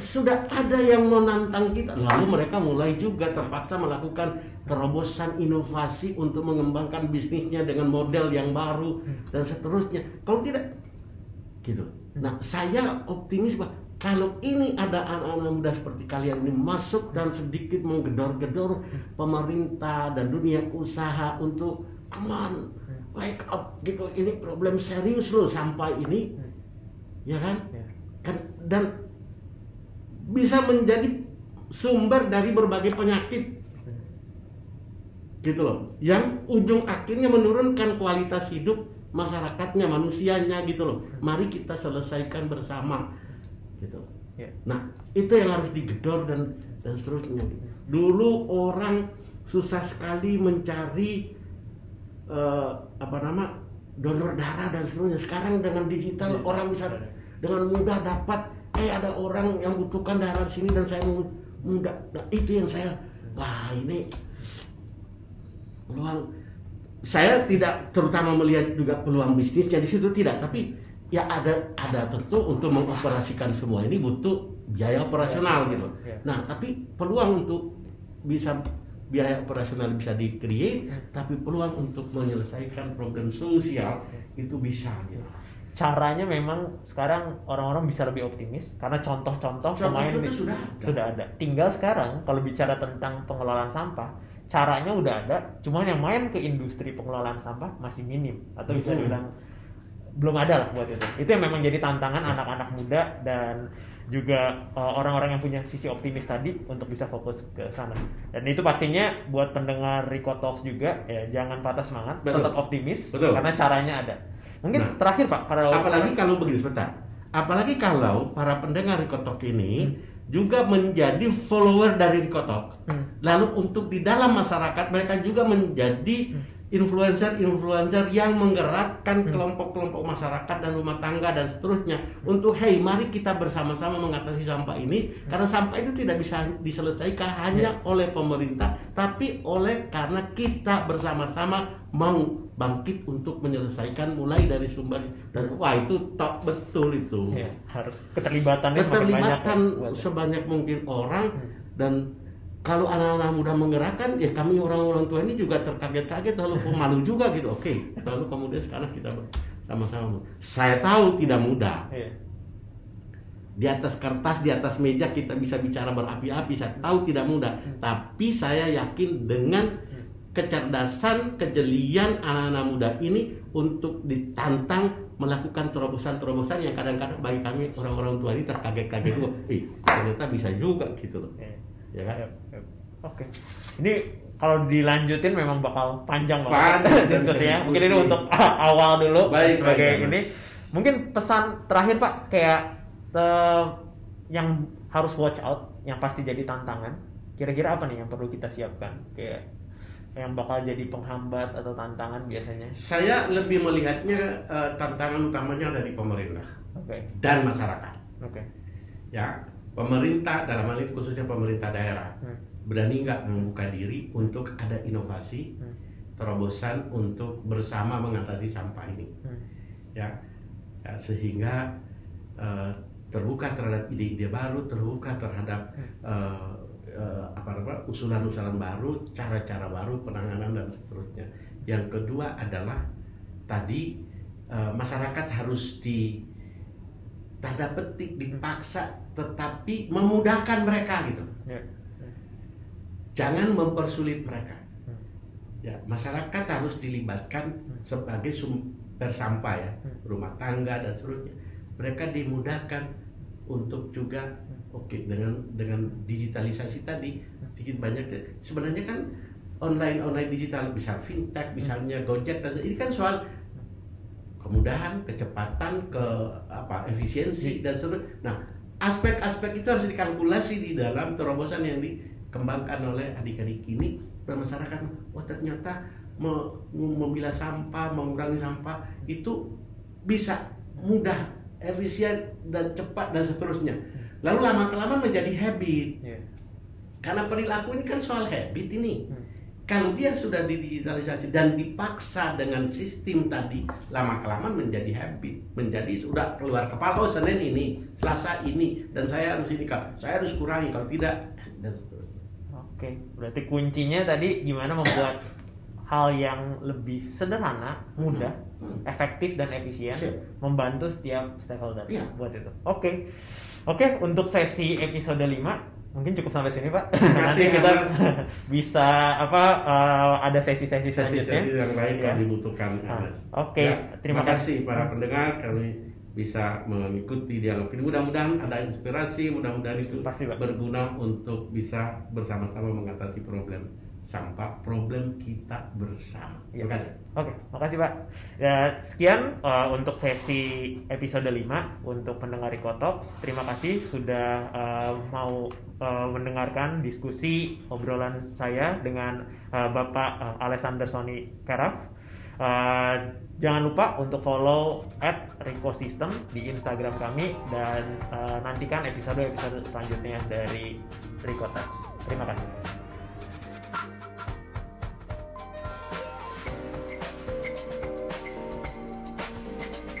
sudah ada yang menantang kita. Lalu mereka mulai juga terpaksa melakukan terobosan inovasi untuk mengembangkan bisnisnya dengan model yang baru dan seterusnya. Kalau tidak gitu. Nah saya optimis bahwa kalau ini ada anak-anak muda seperti kalian ini masuk dan sedikit menggedor-gedor pemerintah dan dunia usaha untuk come on wake up gitu. Ini problem serius loh sampah ini. Ya kan? Ya. kan dan bisa menjadi sumber dari berbagai penyakit. Gitu loh. Yang ujung akhirnya menurunkan kualitas hidup masyarakatnya manusianya gitu loh. Mari kita selesaikan bersama. Gitu Ya. nah itu yang harus digedor dan dan seterusnya. Dulu orang susah sekali mencari eh, apa nama donor darah dan seterusnya. Sekarang dengan digital Iya. orang bisa dengan mudah dapat eh ada orang yang butuhkan darah di sini dan saya mau mudah nah, itu yang saya wah ini peluang. Saya tidak terutama melihat juga peluang bisnisnya di situ tidak. Tapi ya ada ada tentu untuk mengoperasikan semua ini butuh biaya operasional gitu. Ya. nah tapi peluang untuk bisa biaya operasional bisa di create tapi peluang untuk menyelesaikan problem sosial itu bisa gitu caranya memang sekarang orang-orang bisa lebih optimis karena contoh-contoh pemain di- sudah ada. sudah ada. Tinggal sekarang kalau bicara tentang pengelolaan sampah, caranya udah ada, cuman yang main ke industri pengelolaan sampah masih minim atau bisa Hmm. dibilang belum ada lah buat itu. Itu yang memang jadi tantangan anak-anak muda dan juga uh, orang-orang yang punya sisi optimis tadi untuk bisa fokus ke sana. Dan itu pastinya buat pendengar Rico Talks juga ya jangan patah semangat, Betul. tetap optimis Betul. karena caranya ada. Mungkin Nah, terakhir Pak, kalau apalagi kalau begini sebentar. Apalagi kalau para pendengar Rikotok ini juga menjadi follower dari Rikotok Hmm. lalu untuk di dalam masyarakat mereka juga menjadi influencer-influencer yang menggerakkan Hmm. kelompok-kelompok masyarakat dan rumah tangga dan seterusnya untuk hey mari kita bersama-sama mengatasi sampah ini karena sampah itu tidak bisa diselesaikan hanya oleh pemerintah tapi oleh karena kita bersama-sama mau bangkit untuk menyelesaikan mulai dari sumber dan wah itu top betul itu Ya, harus keterlibatannya semakin banyak keterlibatan ya, buat- sebanyak mungkin orang Hmm. dan kalau anak-anak muda menggerakkan ya kami orang-orang tua ini juga terkaget-kaget lalu malu juga gitu. Oke lalu kemudian sekarang kita sama-sama. Saya tahu tidak mudah. Iya. di atas kertas di atas meja kita bisa bicara berapi-api saya tahu tidak mudah. Tapi saya yakin dengan kecerdasan kejelian anak-anak muda ini untuk ditantang melakukan terobosan-terobosan yang kadang-kadang bagi kami orang-orang tua ini terkaget-kaget. Juga ternyata bisa juga gitu loh. Iya. Ya kan. Oke. Ini kalau dilanjutin memang bakal panjang banget Panjang, diskusinya. diskusi. Mungkin ini untuk awal dulu Baik, sebagai baik, Mas. ini. Mungkin pesan terakhir Pak kayak eh, yang harus watch out, yang pasti jadi tantangan. Kira-kira apa nih yang perlu kita siapkan? Kayak yang bakal jadi penghambat atau tantangan biasanya. saya lebih melihatnya eh, tantangan utamanya dari pemerintah Oke. dan masyarakat Oke. ya pemerintah dalam hal ini khususnya pemerintah daerah Hmm. berani nggak membuka diri untuk ada inovasi Hmm. terobosan untuk bersama mengatasi sampah ini Hmm. ya, Ya, sehingga eh, terbuka terhadap ide-ide baru terbuka terhadap eh, eh, apa usulan-usulan baru cara-cara baru penanganan dan seterusnya yang kedua adalah tadi uh, masyarakat harus di tanda petik dipaksa tetapi memudahkan mereka gitu Ya. jangan mempersulit mereka Hmm. ya masyarakat harus dilibatkan sebagai sumber sampah ya Hmm. rumah tangga dan seterusnya mereka dimudahkan untuk juga oke dengan dengan digitalisasi tadi dikit banyak deh. sebenarnya kan online online digital bisa fintech misalnya Gojek dan ini kan soal kemudahan kecepatan ke apa efisiensi dan seterusnya nah aspek-aspek itu harus dikalkulasi di dalam terobosan yang dikembangkan oleh adik-adik ini dan masyarakat wah ternyata me- memilah sampah mengurangi sampah itu bisa mudah efisien dan cepat dan seterusnya. Lalu lama kelamaan menjadi habit. Ya. karena perilaku ini kan soal habit ini. Hmm. Kalau dia sudah didigitalisasi dan dipaksa dengan sistem tadi lama kelamaan menjadi habit menjadi sudah keluar kepala oh senin ini selasa ini dan saya harus ini saya harus kurangi kalau tidak dan seterusnya Oke, berarti kuncinya tadi gimana membuat hal yang lebih sederhana, mudah, Hmm. efektif dan efisien, Siap. membantu setiap stakeholder Iya. buat itu. Oke, oke untuk sesi episode 5 mungkin cukup sampai sini pak. Nanti kita bisa apa eh, ada sesi-sesi selanjutnya. sesi-sesi yang lain Ya. kalau dibutuhkan Ah, oke. Terima terima kasih para pendengar kami bisa mengikuti dialog ini mudah-mudahan ada inspirasi mudah-mudahan itu Pasti, Pak. berguna untuk bisa bersama-sama mengatasi problem sampah problem kita bersama Iya. terima kasih Oke, makasih Pak. Ya, sekian uh, untuk sesi episode 5 untuk pendengar Rikotox. Terima kasih sudah uh, mau uh, mendengarkan diskusi obrolan saya dengan uh, Bapak uh, Alexander Sony Karaf. Uh, jangan lupa untuk follow at Ricosystem di Instagram kami dan uh, nantikan episode-episode selanjutnya dari Rikotox. Terima kasih.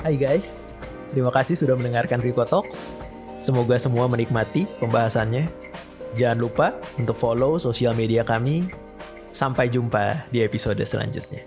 Hai guys, terima kasih sudah mendengarkan Rico Talks. Semoga semua menikmati pembahasannya. Jangan lupa untuk follow sosial media kami. Sampai jumpa di episode selanjutnya.